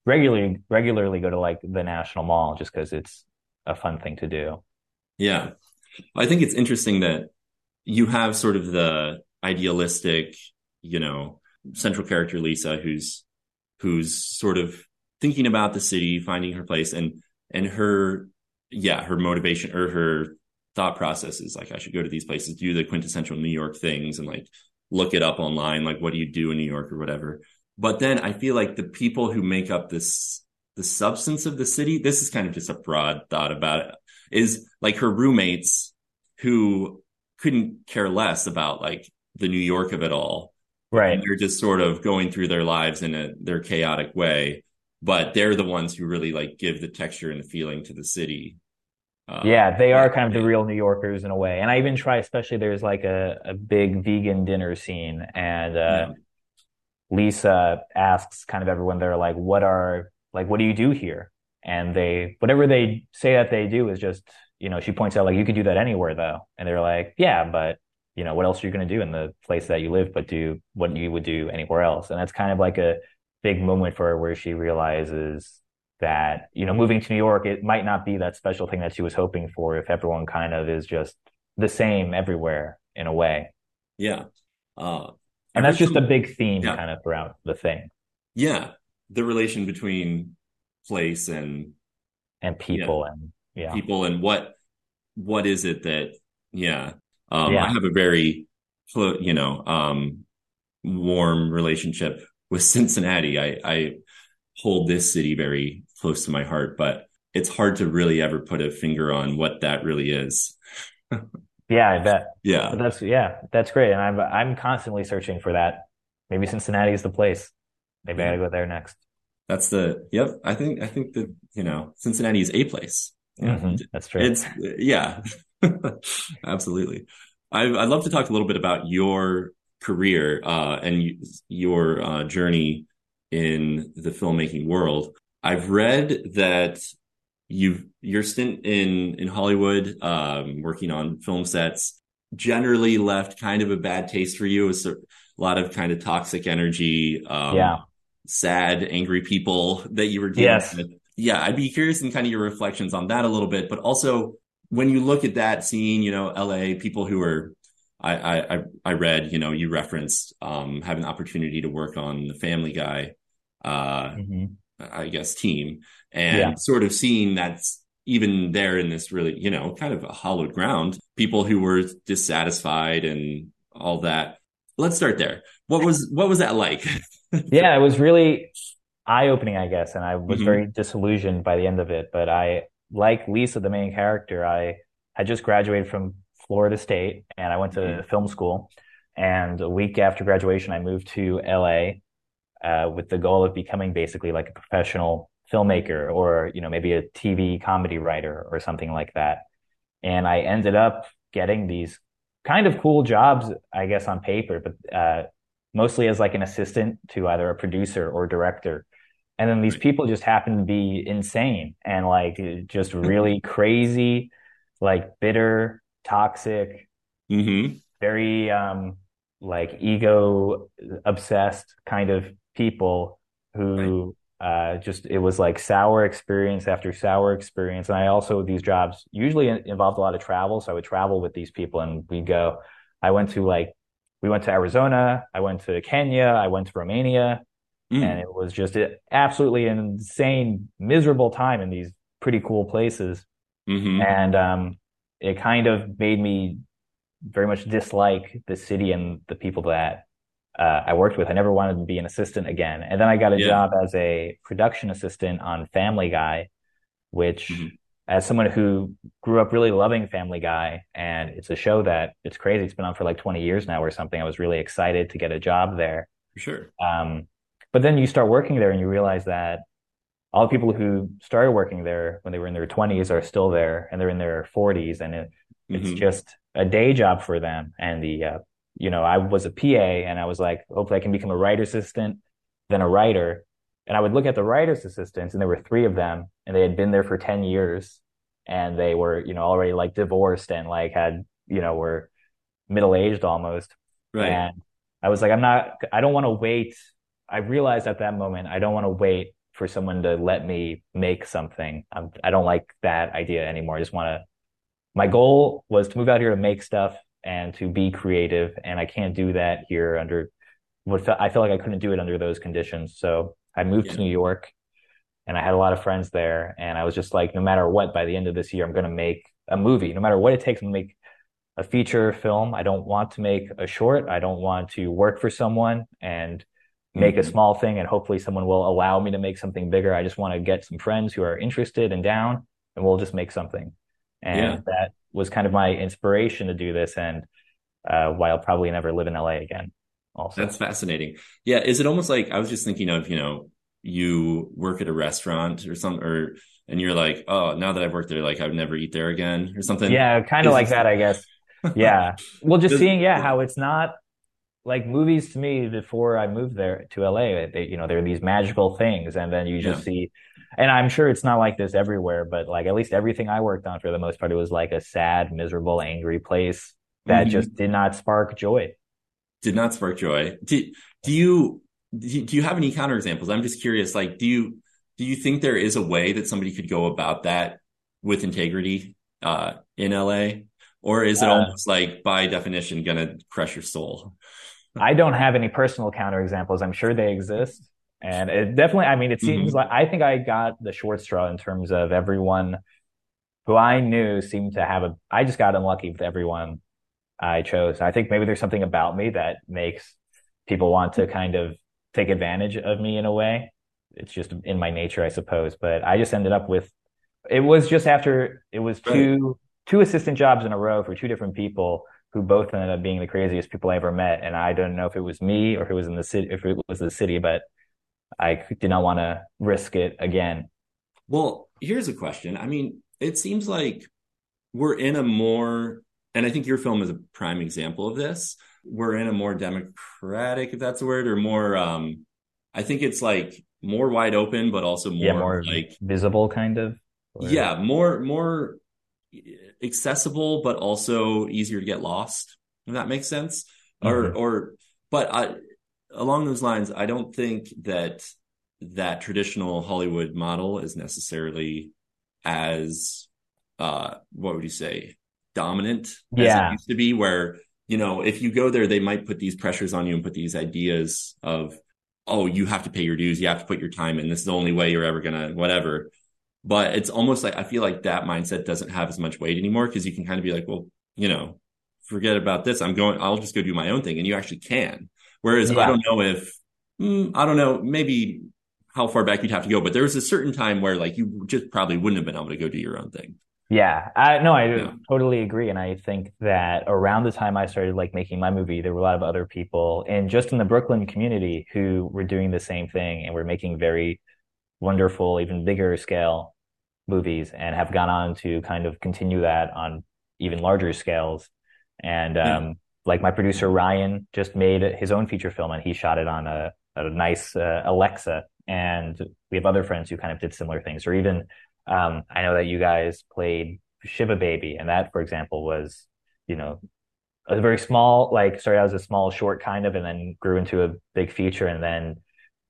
regularly regularly go to like the National Mall just because it's a fun thing to do. Yeah. I think it's interesting that you have sort of the idealistic, you know, central character Lisa who's who's sort of thinking about the city, finding her place and and her yeah, her motivation or her thought process is like I should go to these places, do the quintessential New York things and like look it up online, like what do you do in New York or whatever. But then I feel like the people who make up this the substance of the city, this is kind of just a broad thought about it is like her roommates who couldn't care less about like the New York of it all. Right. And they're just sort of going through their lives in a their chaotic way, but they're the ones who really like give the texture and the feeling to the city. Uh, yeah, they are kind of the real New Yorkers in a way. And I even try, especially there's like a, a big vegan dinner scene, and uh, yeah. Lisa asks kind of everyone there, like, what are like, what do you do here? And they whatever they say that they do is just you know she points out like you could do that anywhere though. And they're like yeah but you know what else are you going to do in the place that you live but do what you would do anywhere else? And that's kind of like a big moment for her where she realizes that you know moving to new york it might not be that special thing that she was hoping for if everyone kind of is just the same everywhere in a way. Yeah. Uh, and that's just a big theme yeah. kind of throughout the thing. Yeah. The relation between place and and people yeah, and yeah. people and what what is it that yeah um yeah. i have a very you know um warm relationship with cincinnati. I i hold this city very close to my heart but it's hard to really ever put a finger on what that really is. Yeah i bet. Yeah. But that's yeah that's great. And i'm i'm constantly searching for that. Maybe cincinnati is the place. Maybe i gotta go there next that's the yep. I think I think that you know Cincinnati is a place. Yeah, mm-hmm. That's true. It's yeah, absolutely. I, would love to talk a little bit about your career uh, and your uh, journey in the filmmaking world. I've read that you your stint in in Hollywood, um, working on film sets, generally left kind of a bad taste for you. It was a lot of kind of toxic energy, um, yeah, sad, angry people that you were dealing yes. with. Yeah, I'd be curious in kind of your reflections on that a little bit, but also when you look at that scene, you know, LA people who are I, I, I read, you know, you referenced um, having the opportunity to work on the Family Guy, uh, mm-hmm. I guess, team, and Yeah. sort of seeing that's even there in this really, you know, kind of a hollowed ground. People who were dissatisfied and all that. Let's start there. What was what was that like? yeah, it was really eye opening, I guess, and I was Mhm. very disillusioned by the end of it. But I, like Lisa, the main character, I had just graduated from Florida State and I went to Mhm. film school. And a week after graduation, I moved to LA uh, with the goal of becoming basically like a professional filmmaker or, you know, maybe a TV comedy writer or something like that. And I ended up getting these kind of cool jobs, I guess, on paper, but uh, mostly as like an assistant to either a producer or director. And then these people just happen to be insane and like just really crazy, like bitter, toxic, hmm very um like ego obsessed kind of people who uh just it was like sour experience after sour experience. And I also these jobs usually involved a lot of travel. So I would travel with these people and we'd go. I went to like we went to Arizona I went to Kenya I went to Romania Mm. and it was just an absolutely insane miserable time in these pretty cool places hmm and um, it kind of made me very much dislike the city and the people that uh, I worked with. I never wanted to be an assistant again. And then I got a Yeah. job as a production assistant on Family Guy, which, Mhm. As someone who grew up really loving Family Guy, and it's a show that it's crazy. It's been on for like 20 years now or something. I was really excited to get a job there. For sure. Um, but then you start working there and you realize that all the people who started working there when they were in their 20s are still there and they're in their 40s and it, it's Mhm. just a day job for them. And the, uh, you know, I was a PA and I was like, hopefully I can become a writer's assistant, then a writer. And I would look at the writer's assistants and there were three of them and they had been there for 10 years and they were, you know, already like divorced and like had, you know, were middle aged almost. Right. And I was like, I'm not, I don't want to wait. I realized at that moment, I don't want to wait for someone to let me make something. I'm, I don't like that idea anymore. I just want to, my goal was to move out here to make stuff and to be creative. And I can't do that here under what I feel like I couldn't do it under those conditions. So I moved Yeah. to New York and I had a lot of friends there. And I was just like, no matter what, by the end of this year, I'm going to make a movie, no matter what it takes, to make a feature film. I don't want to make a short. I don't want to work for someone and make a Mhm. small thing and hopefully someone will allow me to make something bigger. I just want to get some friends who are interested and down and we'll just make something. And Yeah. that was kind of my inspiration to do this and uh, why I'll probably never live in LA again. Also, That's fascinating. Yeah. Is it almost like I was just thinking of, you know, you work at a restaurant or some or and you're like, oh, now that I've worked there, like I would never eat there again or something. yeah, kind of like that, I guess. Yeah. Well, just seeing, yeah, how it's not like movies to me before I moved there to LA. They, you know, there are these magical things, and then you just Yeah. see, and I'm sure it's not like this everywhere, but like at least everything I worked on for the most part, it was like a sad, miserable, angry place that Mhm. just did not spark joy. Did not spark joy. Do, do you do you do you have any counterexamples? I'm just curious. Like, do you do you think there is a way that somebody could go about that with integrity uh, in LA, or is it Uh, almost like by definition gonna crush your soul? I don't have any personal counterexamples. I'm sure they exist. And it definitely, I mean, it seems Mhm. like I think I got the short straw in terms of everyone who I knew seemed to have a, I just got unlucky with everyone I chose. I think maybe there's something about me that makes people want to kind of take advantage of me in a way. It's just in my nature, I suppose. But I just ended up with, it was just after, it was Right. two, two assistant jobs in a row for two different people who both ended up being the craziest people I ever met. And I don't know if it was me or if it was in the city, if it was the city, but I did not want to risk it again. Well, here's a question. I mean, it seems like we're in a more, and I think your film is a prime example of this. We're in a more democratic, if that's a word, or more. Um, I think it's like more wide open, but also more, yeah, more like visible kind of. Or... Yeah, more more accessible, but also easier to get lost. If that makes sense. Mm-hmm. Or or but I along those lines, I don't think that that traditional Hollywood model is necessarily as uh what would you say dominant yeah. as it used to be where you know if you go there they might put these pressures on you and put these ideas of oh you have to pay your dues you have to put your time in this is the only way you're ever gonna whatever but it's almost like i feel like that mindset doesn't have as much weight anymore because you can kind of be like well you know forget about this i'm going i'll just go do my own thing and you actually can whereas yeah. i don't know if mm, i don't know maybe how far back you'd have to go, but there was a certain time where like you just probably wouldn't have been able to go do your own thing. Yeah, I no, I yeah. totally agree, and I think that around the time I started like making my movie, there were a lot of other people, and just in the Brooklyn community, who were doing the same thing and were making very wonderful, even bigger scale movies, and have gone on to kind of continue that on even larger scales. And um, yeah. like my producer Ryan just made his own feature film, and he shot it on a, a nice uh, Alexa and we have other friends who kind of did similar things or even um, i know that you guys played shiva baby and that for example was you know a very small like started out as a small short kind of and then grew into a big feature and then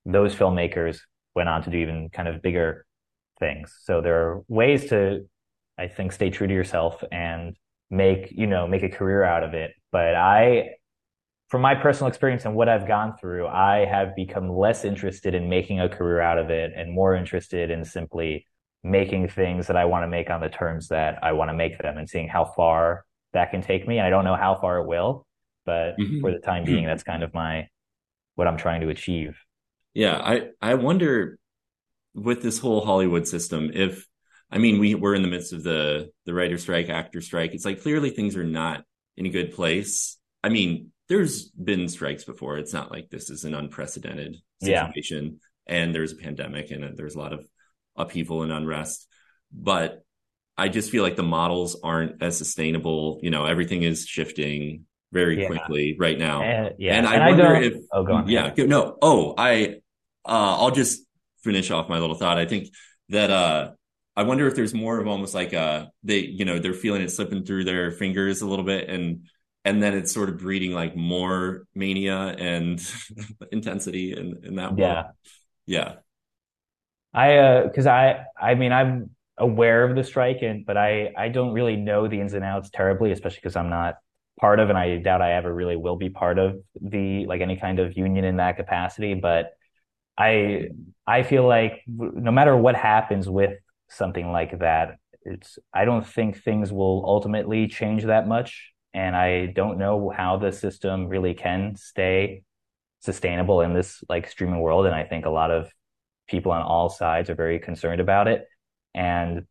those filmmakers went on to do even kind of bigger things. So there are ways to i think stay true to yourself and make you know make a career out of it. But i from my personal experience and what I've gone through, I have become less interested in making a career out of it and more interested in simply making things that I want to make on the terms that I want to make them and seeing how far that can take me. And I don't know how far it will, but mm-hmm. for the time being, that's kind of my what I'm trying to achieve. Yeah, I I wonder with this whole Hollywood system if I mean we we're in the midst of the the writer strike, actor strike. It's like clearly things are not in a good place. I mean, there's been strikes before. It's not like this is an unprecedented situation. Yeah. And there's a pandemic and there's a lot of upheaval and unrest. But I just feel like the models aren't as sustainable. You know, everything is shifting very yeah. quickly right now. And, yeah. And I and wonder I if oh, go on. Yeah, no. Oh, I uh I'll just finish off my little thought. I think that uh I wonder if there's more of almost like uh they you know they're feeling it slipping through their fingers a little bit and and then it's sort of breeding like more mania and intensity in, in that yeah world. yeah i uh because i i mean i'm aware of the strike and but i i don't really know the ins and outs terribly especially because i'm not part of and i doubt i ever really will be part of the like any kind of union in that capacity but i i feel like no matter what happens with something like that it's i don't think things will ultimately change that much and I don't know how the system really can stay sustainable in this like streaming world. And I think a lot of people on all sides are very concerned about it. And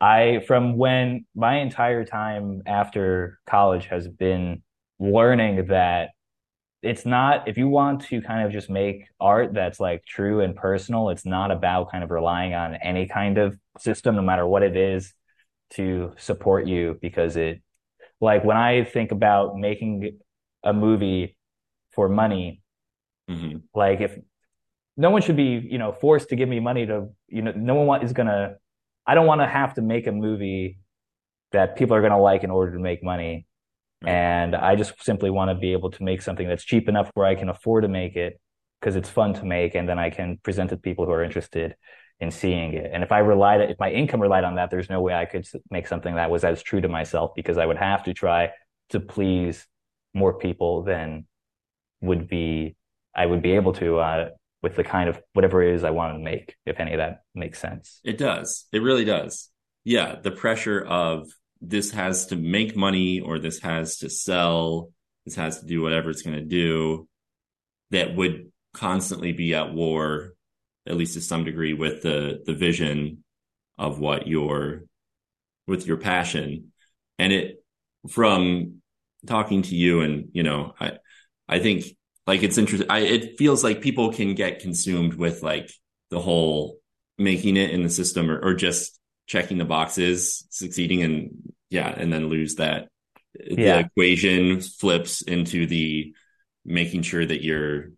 I, from when my entire time after college has been learning that it's not, if you want to kind of just make art that's like true and personal, it's not about kind of relying on any kind of system, no matter what it is, to support you because it like when I think about making a movie for money, mm-hmm. like if no one should be, you know, forced to give me money to, you know, no one is gonna. I don't want to have to make a movie that people are gonna like in order to make money, right. and I just simply want to be able to make something that's cheap enough where I can afford to make it because it's fun to make, and then I can present it to people who are interested in seeing it. And if I relied, if my income relied on that, there's no way I could make something that was as true to myself because I would have to try to please more people than would be, I would be able to, uh, with the kind of whatever it is I want to make, if any of that makes sense. It does. It really does. Yeah. The pressure of this has to make money or this has to sell, this has to do whatever it's going to do that would constantly be at war at least to some degree with the the vision of what your with your passion and it from talking to you and you know i i think like it's interesting i it feels like people can get consumed with like the whole making it in the system or, or just checking the boxes succeeding and yeah and then lose that yeah. the equation flips into the making sure that you're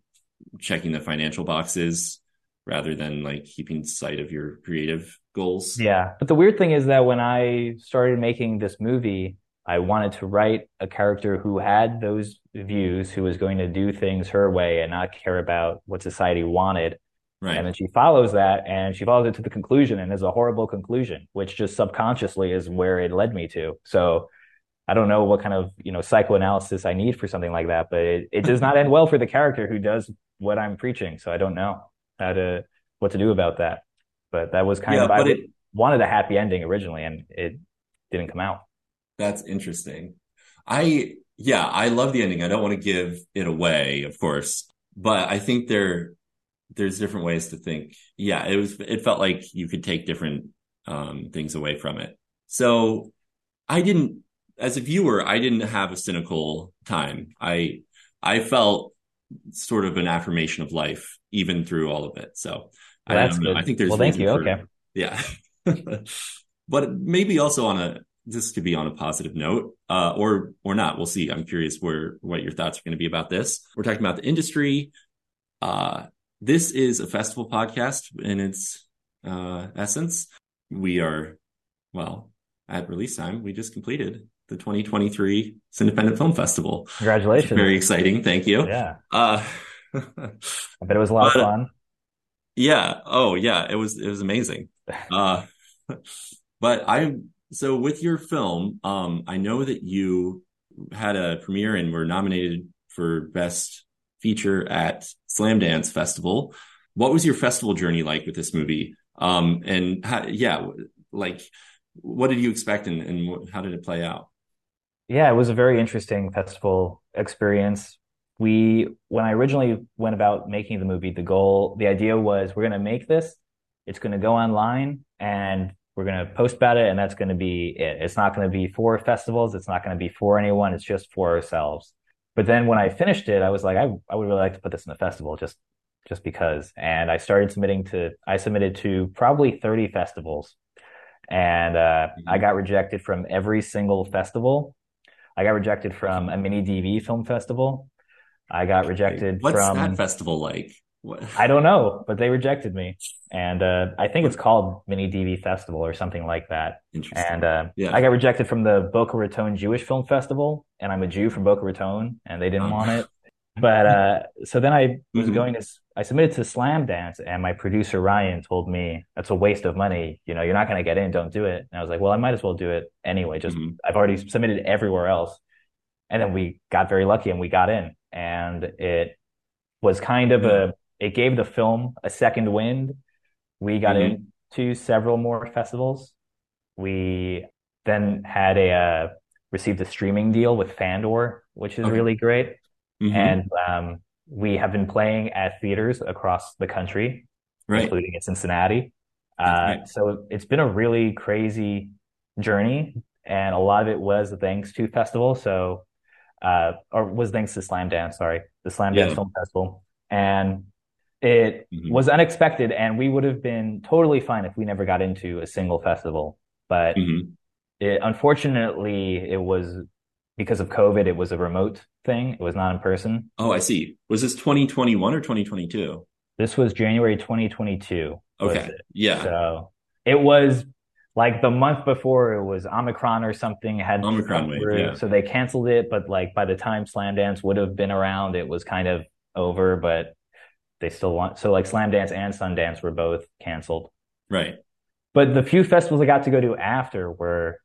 checking the financial boxes rather than like keeping sight of your creative goals. Yeah. But the weird thing is that when I started making this movie, I wanted to write a character who had those views, who was going to do things her way and not care about what society wanted. Right. And then she follows that and she follows it to the conclusion and is a horrible conclusion, which just subconsciously is where it led me to. So I don't know what kind of, you know, psychoanalysis I need for something like that, but it, it does not end well for the character who does what I'm preaching. So I don't know how to, what to do about that. But that was kind Yeah, of, I it- wanted a happy ending originally and it didn't come out. That's interesting. I, yeah, I love the ending. I don't want to give it away, of course, but I think there, there's different ways to think. Yeah, it was, it felt like you could take different, um, things away from it. So I didn't, as a viewer, I didn't have a cynical time. I, I felt sort of an affirmation of life even through all of it. So I Well, that's don't know. good. I think there's well, thank you. for- Okay. yeah. but maybe also on a this could be on a positive note, uh, or or not. We'll see. I'm curious where what your thoughts are going to be about this. We're talking about the industry. Uh, this is a festival podcast in its uh, essence. We are well at release time. We just completed the 2023 Cindependent Film Festival. Congratulations. Very exciting. Thank you. yeah. Uh, I bet it was a lot But- of fun. Yeah. Oh, yeah. It was it was amazing. Uh, but I so with your film, um, I know that you had a premiere and were nominated for best feature at Slamdance Festival. What was your festival journey like with this movie? Um, and how, yeah, like what did you expect and, and how did it play out? Yeah, it was a very interesting festival experience. We, when I originally went about making the movie, the goal, the idea was we're going to make this, it's going to go online and we're going to post about it and that's going to be it. It's not going to be for festivals. It's not going to be for anyone. It's just for ourselves. But then when I finished it, I was like, I, I would really like to put this in a festival just, just because. And I started submitting to, I submitted to probably 30 festivals and, uh, I got rejected from every single festival. I got rejected from a mini DV film festival. I got rejected What's from that festival like? What? I don't know, but they rejected me. And uh, I think it's called Mini DV Festival or something like that. Interesting. And uh, Yeah. I got rejected from the Boca Raton Jewish Film Festival, and I'm a Jew from Boca Raton, and they didn't Oh. want it. But uh, so then I was Mhm. going to, I submitted to Slamdance, and my producer Ryan told me that's a waste of money. You know, you're not going to get in. Don't do it. And I was like, well, I might as well do it anyway. Just Mhm. I've already submitted everywhere else. And then we got very lucky and we got in. And it was kind of a, it gave the film a second wind. We got Mhm. into several more festivals. We then had a, uh, received a streaming deal with Fandor, which is Okay. really great. Mhm. And, um, we have been playing at theaters across the country, right. including in Cincinnati. Uh, Right. so it's been a really crazy journey, and a lot of it was thanks to festival. So, uh, or was thanks to Slamdance, sorry, the Slamdance Film Festival, and it Mhm. was unexpected, and we would have been totally fine if we never got into a single festival. But Mhm. it, unfortunately, it was because of COVID. It was a remote thing. It was not in person. Oh, I see. Was this 2021 or 2022? This was January 2022. Okay. it. Yeah. So it was like the month before it was Omicron or something had Omicron wave, yeah. So they canceled it, but like by the time Slamdance would have been around, it was kind of over, but they still want so like Slamdance and Sundance were both canceled. Right. But the few festivals I got to go to after were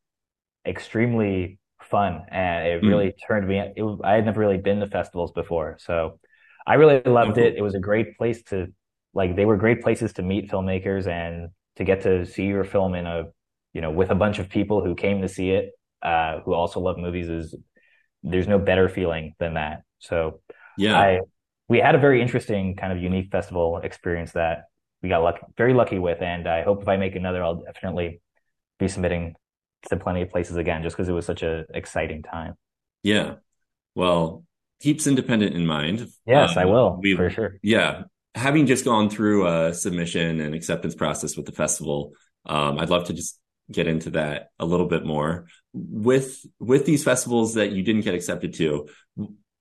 extremely fun and it Mm. really turned me it, I had never really been to festivals before. So I really loved it. It was a great place to like they were great places to meet filmmakers and to get to see your film in a you know with a bunch of people who came to see it uh who also love movies is there's no better feeling than that. So Yeah. I we had a very interesting kind of unique festival experience that we got lucky, very lucky with, and I hope if I make another, I'll definitely be submitting to plenty of places again, just because it was such an exciting time. Yeah. Well, keeps Cindependent in mind. Yes, Uh, I will we- for sure. Yeah. Having just gone through a submission and acceptance process with the festival, um, I'd love to just get into that a little bit more. With with these festivals that you didn't get accepted to,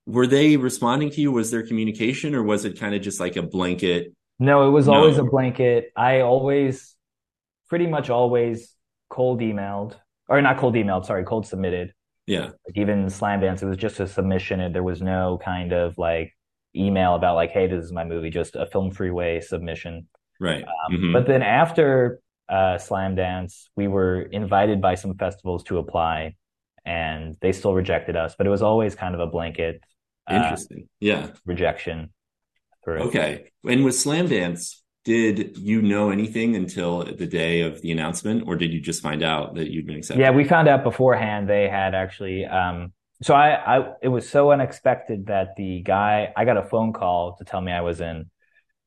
were they responding to you? Was there communication or was it kind of just like a blanket? No, it was No. always a blanket. I always, pretty much always cold emailed, or not cold emailed, sorry, cold submitted. Yeah. Like even Slamdance, it was just a submission, and there was no kind of like email about like, hey, this is my movie, just a FilmFreeway submission. Right. Um, Mhm. But then after uh, Slamdance, we were invited by some festivals to apply, and they still rejected us. But it was always kind of a blanket uh, Interesting. Yeah. rejection. For Okay. And with Slamdance, did you know anything until the day of the announcement, or did you just find out that you'd been accepted? Yeah, we found out beforehand they had actually. Um, so I, I, it was so unexpected that the guy, I got a phone call to tell me I was in,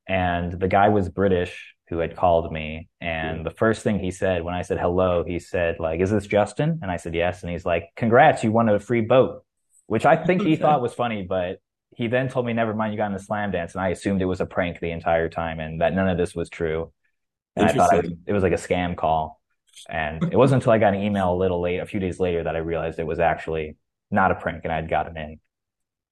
and the guy was British who had called me, and the first thing he said when I said hello, he said like, "Is this Justin?" And I said yes, and he's like, "Congrats, you won a free boat," which I think he thought was funny, but he then told me, "Never mind, you got in the Slamdance," and I assumed it was a prank the entire time, and that none of this was true. And I thought I was, it was like a scam call. And it wasn't until I got an email a little late, a few days later, that I realized it was actually not a prank and I'd gotten in.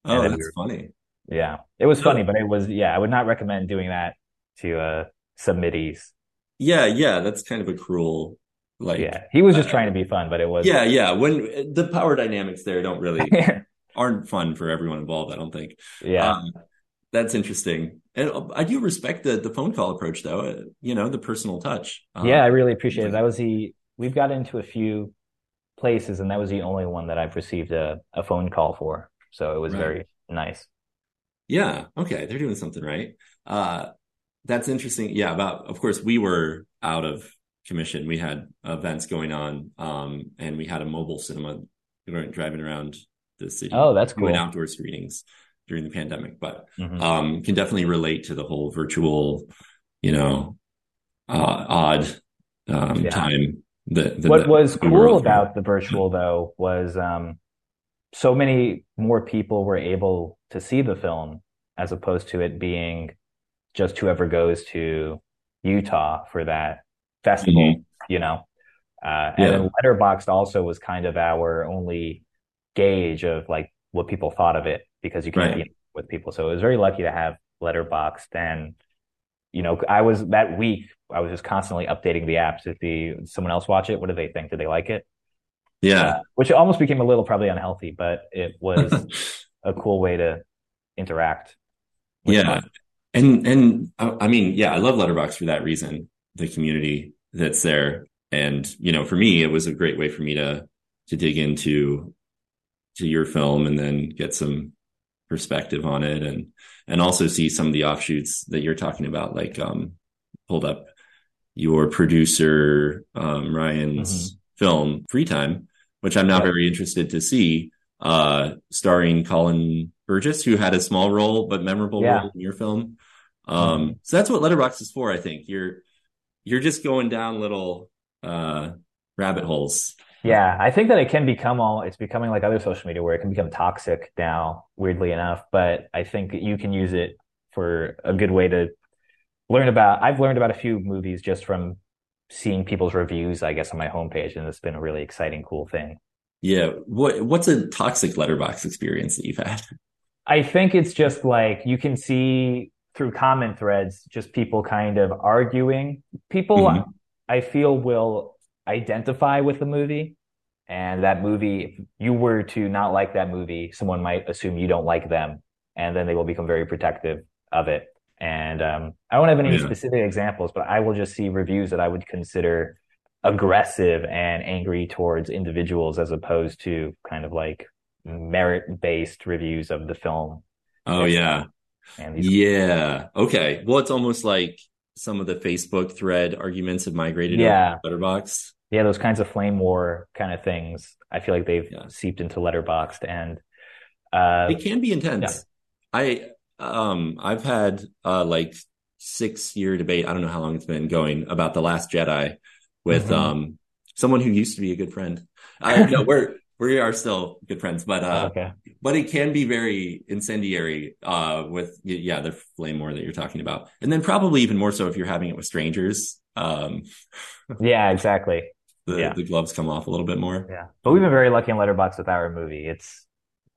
Oh, And that's funny. Yeah. It was funny, but it was, yeah, I would not recommend doing that to uh submittees. Yeah, yeah, that's kind of a cruel, like, Yeah. He was just uh, trying to be fun, but it was yeah, yeah. When the power dynamics there don't really aren't fun for everyone involved, I don't think. yeah. Um, that's interesting, and uh, I do respect the the phone call approach, though. Uh, you know, the personal touch. Um, yeah, I really appreciate it. That was the we've got into a few places and that was the only one that I've received a, a phone call for. So it was Right. very nice. Yeah. Okay. They're doing something right. Uh, that's interesting. Yeah. About, of course, we were out of commission. We had events going on, um, and we had a mobile cinema we weren't driving around the city. Oh, that's cool. outdoor screenings during the pandemic, but, Mhm. um, can definitely relate to the whole virtual, you know, uh, odd, um, Yeah. time that, that what that was cool about the virtual though was um, so many more people were able to see the film as opposed to it being just whoever goes to Utah for that festival, Mhm. you know. Uh, and Yeah. then Letterboxd also was kind of our only gauge of like what people thought of it because you can't Right. be with people. So it was very lucky to have Letterboxd and you know, I was that week I was just constantly updating the apps. to see someone else watch it, what do they think? Did they like it? Yeah. Uh, which almost became a little probably unhealthy, but it was a cool way to interact. Yeah. them. And and I I mean, yeah, I love Letterboxd for that reason, the community that's there. And, you know, for me, it was a great way for me to to dig into to your film and then get some perspective on it and and also see some of the offshoots that you're talking about, like um pulled up your producer um Ryan's film Free Time, which I'm now Yeah. very interested to see, uh starring Colin Burgess, who had a small role but memorable Yeah. role in your film. Um, so that's what Letterboxd is for, I think. You're you're just going down little uh rabbit holes. Yeah, I think that it can become all, it's becoming like other social media where it can become toxic now, weirdly enough. But I think you can use it for a good way to learn about. I've learned about a few movies just from seeing people's reviews, I guess, on my homepage, and it's been a really exciting, cool thing. Yeah. What what's a toxic Letterboxd experience that you've had? I think it's just like you can see through comment threads, just people kind of arguing. People, Mhm. I feel, will identify with the movie. And that movie, if you were to not like that movie, someone might assume you don't like them. And then they will become very protective of it. And um, I don't have any Yeah. specific examples, but I will just see reviews that I would consider aggressive and angry towards individuals as opposed to kind of like merit based reviews of the film. Oh yeah. And Yeah. Okay. Well, it's almost like some of the Facebook thread arguments have migrated Yeah. over to Letterboxd. Yeah, those kinds of flame war kind of things. I feel like they've Yeah. seeped into Letterboxd and uh It can be intense. I um I've had uh like six year debate. I don't know how long it's been going about the Last Jedi with Mhm. um someone who used to be a good friend. I no, we're we are still good friends, but uh okay. but it can be very incendiary uh with yeah the flame war that you're talking about. And then probably even more so if you're having it with strangers. Um Yeah, exactly. The, Yeah. the gloves come off a little bit more. Yeah. But we've been very lucky in Letterboxd with our movie. It's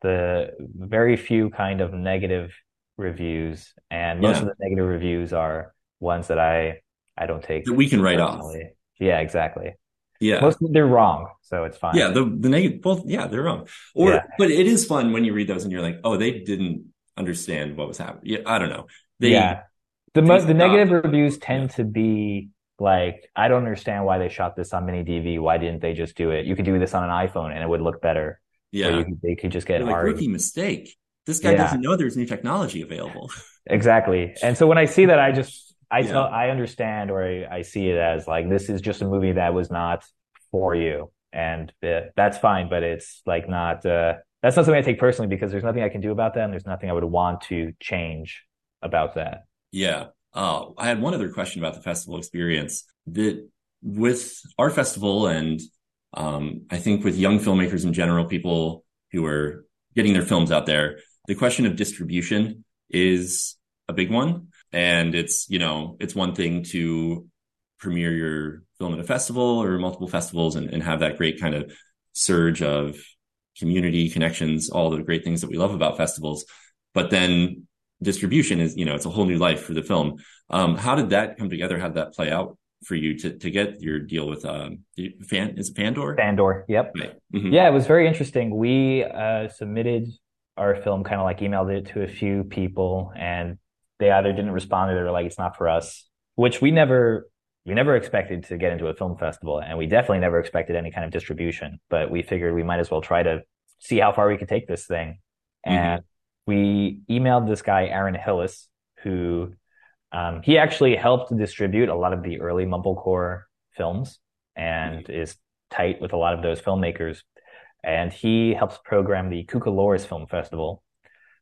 the very few kind of negative reviews and most Yeah. of the negative reviews are ones that I I don't take That we can write off. Yeah, exactly. Yeah. Most they're wrong, so it's fine. Yeah, the the negative both yeah, they're wrong. Or Yeah. but it is fun when you read those and you're like, "Oh, they didn't understand what was happening." Yeah, I don't know. They yeah. The mo- the negative reviews tend to be like, I don't understand why they shot this on mini DV. Why didn't they just do it? You could do this on an iPhone and it would look better. Yeah. you could, they could just get like RE. rookie mistake. This guy Yeah. doesn't know there's new technology available. Exactly. And so when I see that, I just I Yeah. tell I understand or I, I see it as like this is just a movie that was not for you, and uh, that's fine. But it's like not uh, that's not something I take personally because there's nothing I can do about that, and there's nothing I would want to change about that. Yeah. Oh, I had one other question about the festival experience. That with our festival and um, I think with young filmmakers in general, people who are getting their films out there, the question of distribution is a big one. And it's, you know, it's one thing to premiere your film at a festival or multiple festivals and, and have that great kind of surge of community connections, all the great things that we love about festivals. But then distribution is, you know, it's a whole new life for the film. Um, how did that come together? How did that play out for you to to get your deal with um fan is it Fandor? Fandor, yep. Right. Mhm. Yeah, it was very interesting. We uh, submitted our film, kind of like emailed it to a few people, and they either didn't respond or they were like, "It's not for us," which we never we never expected to get into a film festival, and we definitely never expected any kind of distribution. But we figured we might as well try to see how far we could take this thing, and we emailed this guy Aaron Hillis, who um, he actually helped distribute a lot of the early mumblecore films, and is tight with a lot of those filmmakers and he helps program the Cucalorus Film Festival.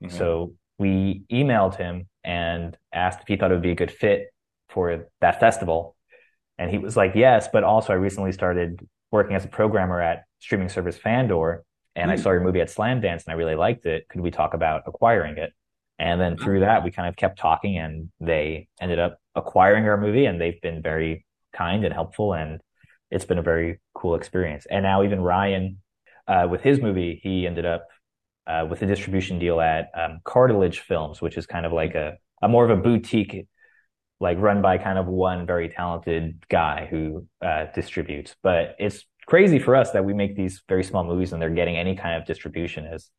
Mhm. So we emailed him and asked if he thought it would be a good fit for that festival. And he was like, yes, but also I recently started working as a programmer at streaming service Fandor, and I Hmm. saw your movie at Slamdance and I really liked it. Could we talk about acquiring it? And then through that, we kind of kept talking and they ended up acquiring our movie and they've been very kind and helpful and it's been a very cool experience. And now even Ryan, uh, with his movie, he ended up uh, with a distribution deal at um, Cartilage Films, which is kind of like a, a more of a boutique, like run by kind of one very talented guy who uh, distributes. But it's crazy for us that we make these very small movies and they're getting any kind of distribution. Is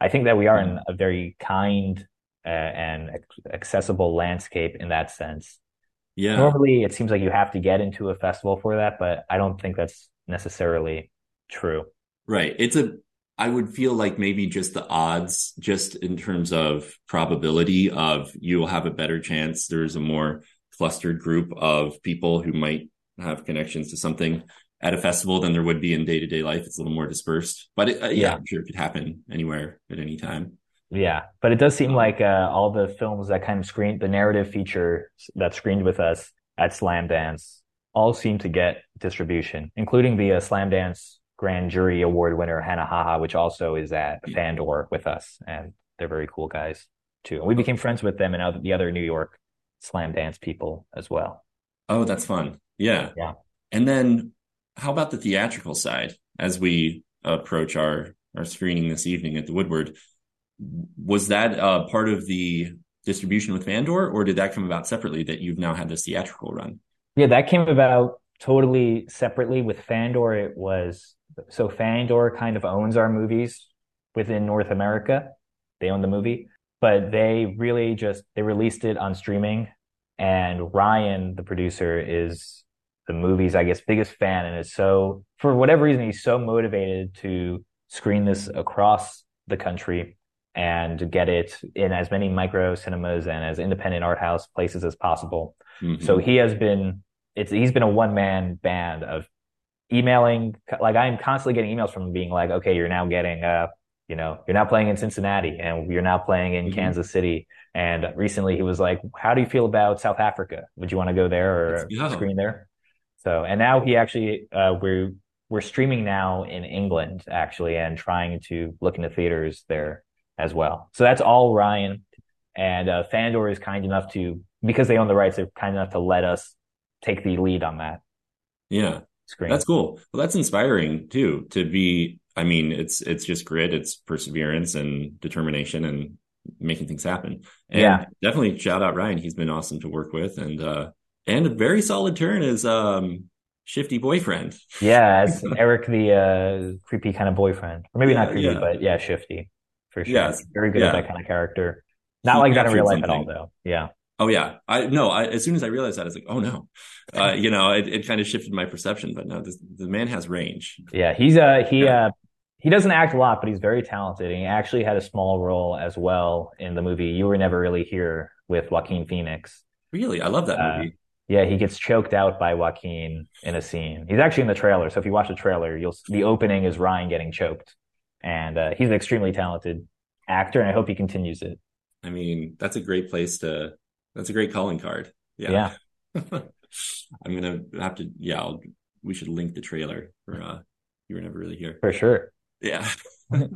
I think that we are in a very kind uh, and accessible landscape in that sense. Yeah. Normally, it seems like you have to get into a festival for that, but I don't think that's necessarily true. Right. It's a, I would feel like maybe just the odds, just in terms of probability of you'll have a better chance. There's a more clustered group of people who might have connections to something at a festival than there would be in day to day life. It's a little more dispersed, but it, uh, yeah, Yeah. I'm sure it could happen anywhere at any time. Yeah, but it does seem like uh, all the films that kind of screen the narrative feature that screened with us at Slamdance all seem to get distribution, including the uh, Slamdance Grand Jury Award winner Hannah Haha, which also is at Fandor with us, and they're very cool guys too. And we became friends with them and other, the other New York Slamdance people as well. Oh, that's fun. Yeah. Yeah. And then how about the theatrical side as we approach our our screening this evening at the Woodward? Was that uh, part of the distribution with Fandor, or did that come about separately that you've now had this theatrical run? Yeah, that came about totally separately with Fandor. It was so Fandor kind of owns our movies within North America. They own the movie, but they really just they released it on streaming. And Ryan, the producer, is the movie's, I guess, biggest fan and is so for whatever reason he's so motivated to screen this across the country and get it in as many micro cinemas and as independent art house places as possible. Mhm. So he has been it's he's been a one man band of emailing like I'm constantly getting emails from him being like, okay, you're now getting uh you know, you're now playing in Cincinnati and you're now playing in Mhm. Kansas City. And recently he was like, How do you feel about South Africa? Would you want to go there or screen there? So and now he actually uh we're we're streaming now in England actually and trying to look into theaters there as well. So that's all Ryan. And uh, Fandor is kind enough to, because they own the rights, they're kind enough to let us take the lead on that yeah, screen. that's cool. Well, that's inspiring too. To be, I mean, it's it's just grit, it's perseverance and determination and making things happen. And Yeah. definitely shout out Ryan. He's been awesome to work with, and uh, and a very solid turn as um shifty boyfriend. Yeah, as Eric, the uh, creepy kind of boyfriend, or maybe not creepy, yeah. but yeah, shifty for sure. Yes, Very good yeah. at that kind of character. Not He like that in real life at all, though. Yeah, Oh yeah, I no. I, as soon as I realized that, I was like, oh no, uh, you know, it, it kind of shifted my perception. But no, this, the man has range. yeah. He's uh he Yeah. uh he doesn't act a lot, but he's very talented. And he actually had a small role as well in the movie You Were Never Really Here with Joaquin Phoenix. Really, I love that Uh, movie. Yeah, he gets choked out by Joaquin in a scene. He's actually in the trailer, so if you watch the trailer, you'll the opening is Ryan getting choked, and uh, he's an extremely talented actor, and I hope he continues it. I mean, that's a great place to. That's a great calling card. Yeah. yeah. I'm gonna have to. Yeah, I'll, we should link the trailer for. uh You were never really here. for sure. Yeah. uh,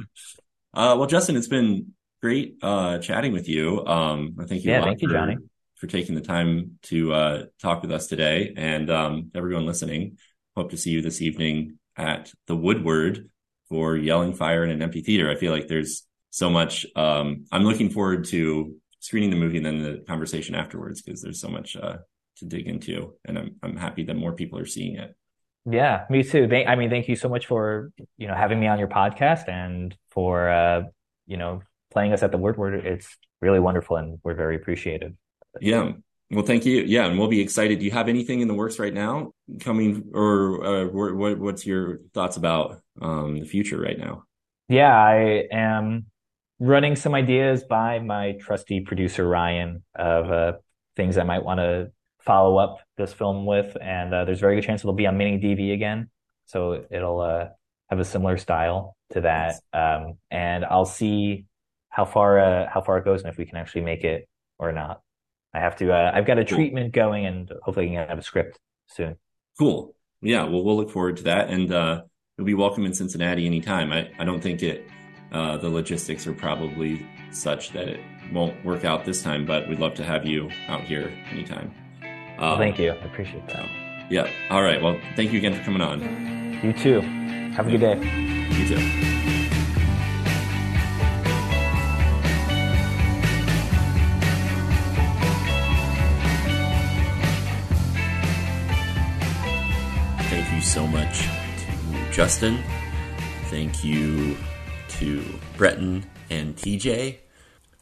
well, Justin, it's been great uh, chatting with you. Um, I thank you. a Yeah, thank you, Jonny. For taking the time to uh, talk with us today, and um, everyone listening. Hope to see you this evening at the Woodward for Yelling Fire in an Empty Theater. I feel like there's so much. Um, I'm looking forward to screening the movie and then the conversation afterwards because there's so much uh, to dig into, and I'm I'm happy that more people are seeing it. Yeah, me too. Thank, I mean, thank you so much for you know having me on your podcast and for uh, you know playing us at the Woodward. It's really wonderful, and we're very appreciative. Yeah. Well, thank you. Yeah, and we'll be excited. Do you have anything in the works right now coming, or uh, what, what? What's your thoughts about um, the future right now? Yeah, I am running some ideas by my trusty producer Ryan of uh, things I might want to follow up this film with, and uh, there's a very good chance it'll be on mini DV again, so it'll uh, have a similar style to that. Um, and I'll see how far uh, how far it goes and if we can actually make it or not. I have to. Uh, I've got a treatment going, and hopefully, I can have a script soon. Cool. Yeah. Well, we'll look forward to that, and uh, you'll be welcome in Cincinnati anytime. I I don't think it. Uh, the logistics are probably such that it won't work out this time, but we'd love to have you out here anytime. Well, Um, thank you. I appreciate that. Yeah. All right. Well, thank you again for coming on. You too. Have a good day. You too. You so much to Justin. Thank you to Bretton and TJ.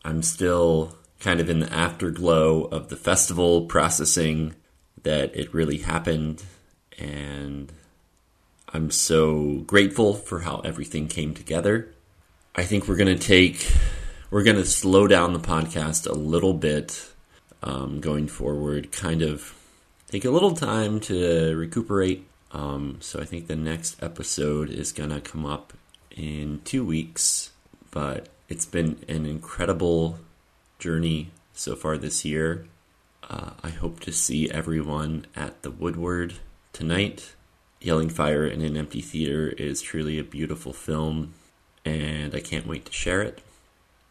I'm still kind of in the afterglow of the festival processing that it really happened and I'm so grateful for how everything came together. I think we're going to take, we're going to slow down the podcast a little bit um, going forward, kind of take a little time to recuperate. Um, so I think the next episode is going to come up in two weeks, but it's been an incredible journey so far this year. Uh, I hope to see everyone at the Woodward tonight. Yelling Fire in an Empty Theater is truly a beautiful film, and I can't wait to share it.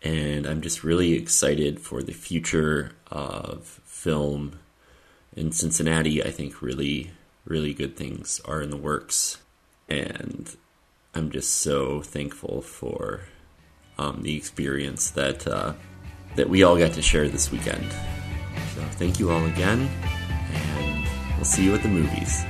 And I'm just really excited for the future of film in Cincinnati. I think really, really good things are in the works, and I'm just so thankful for um, the experience that uh, that we all got to share this weekend. So thank you all again, and we'll see you at the movies.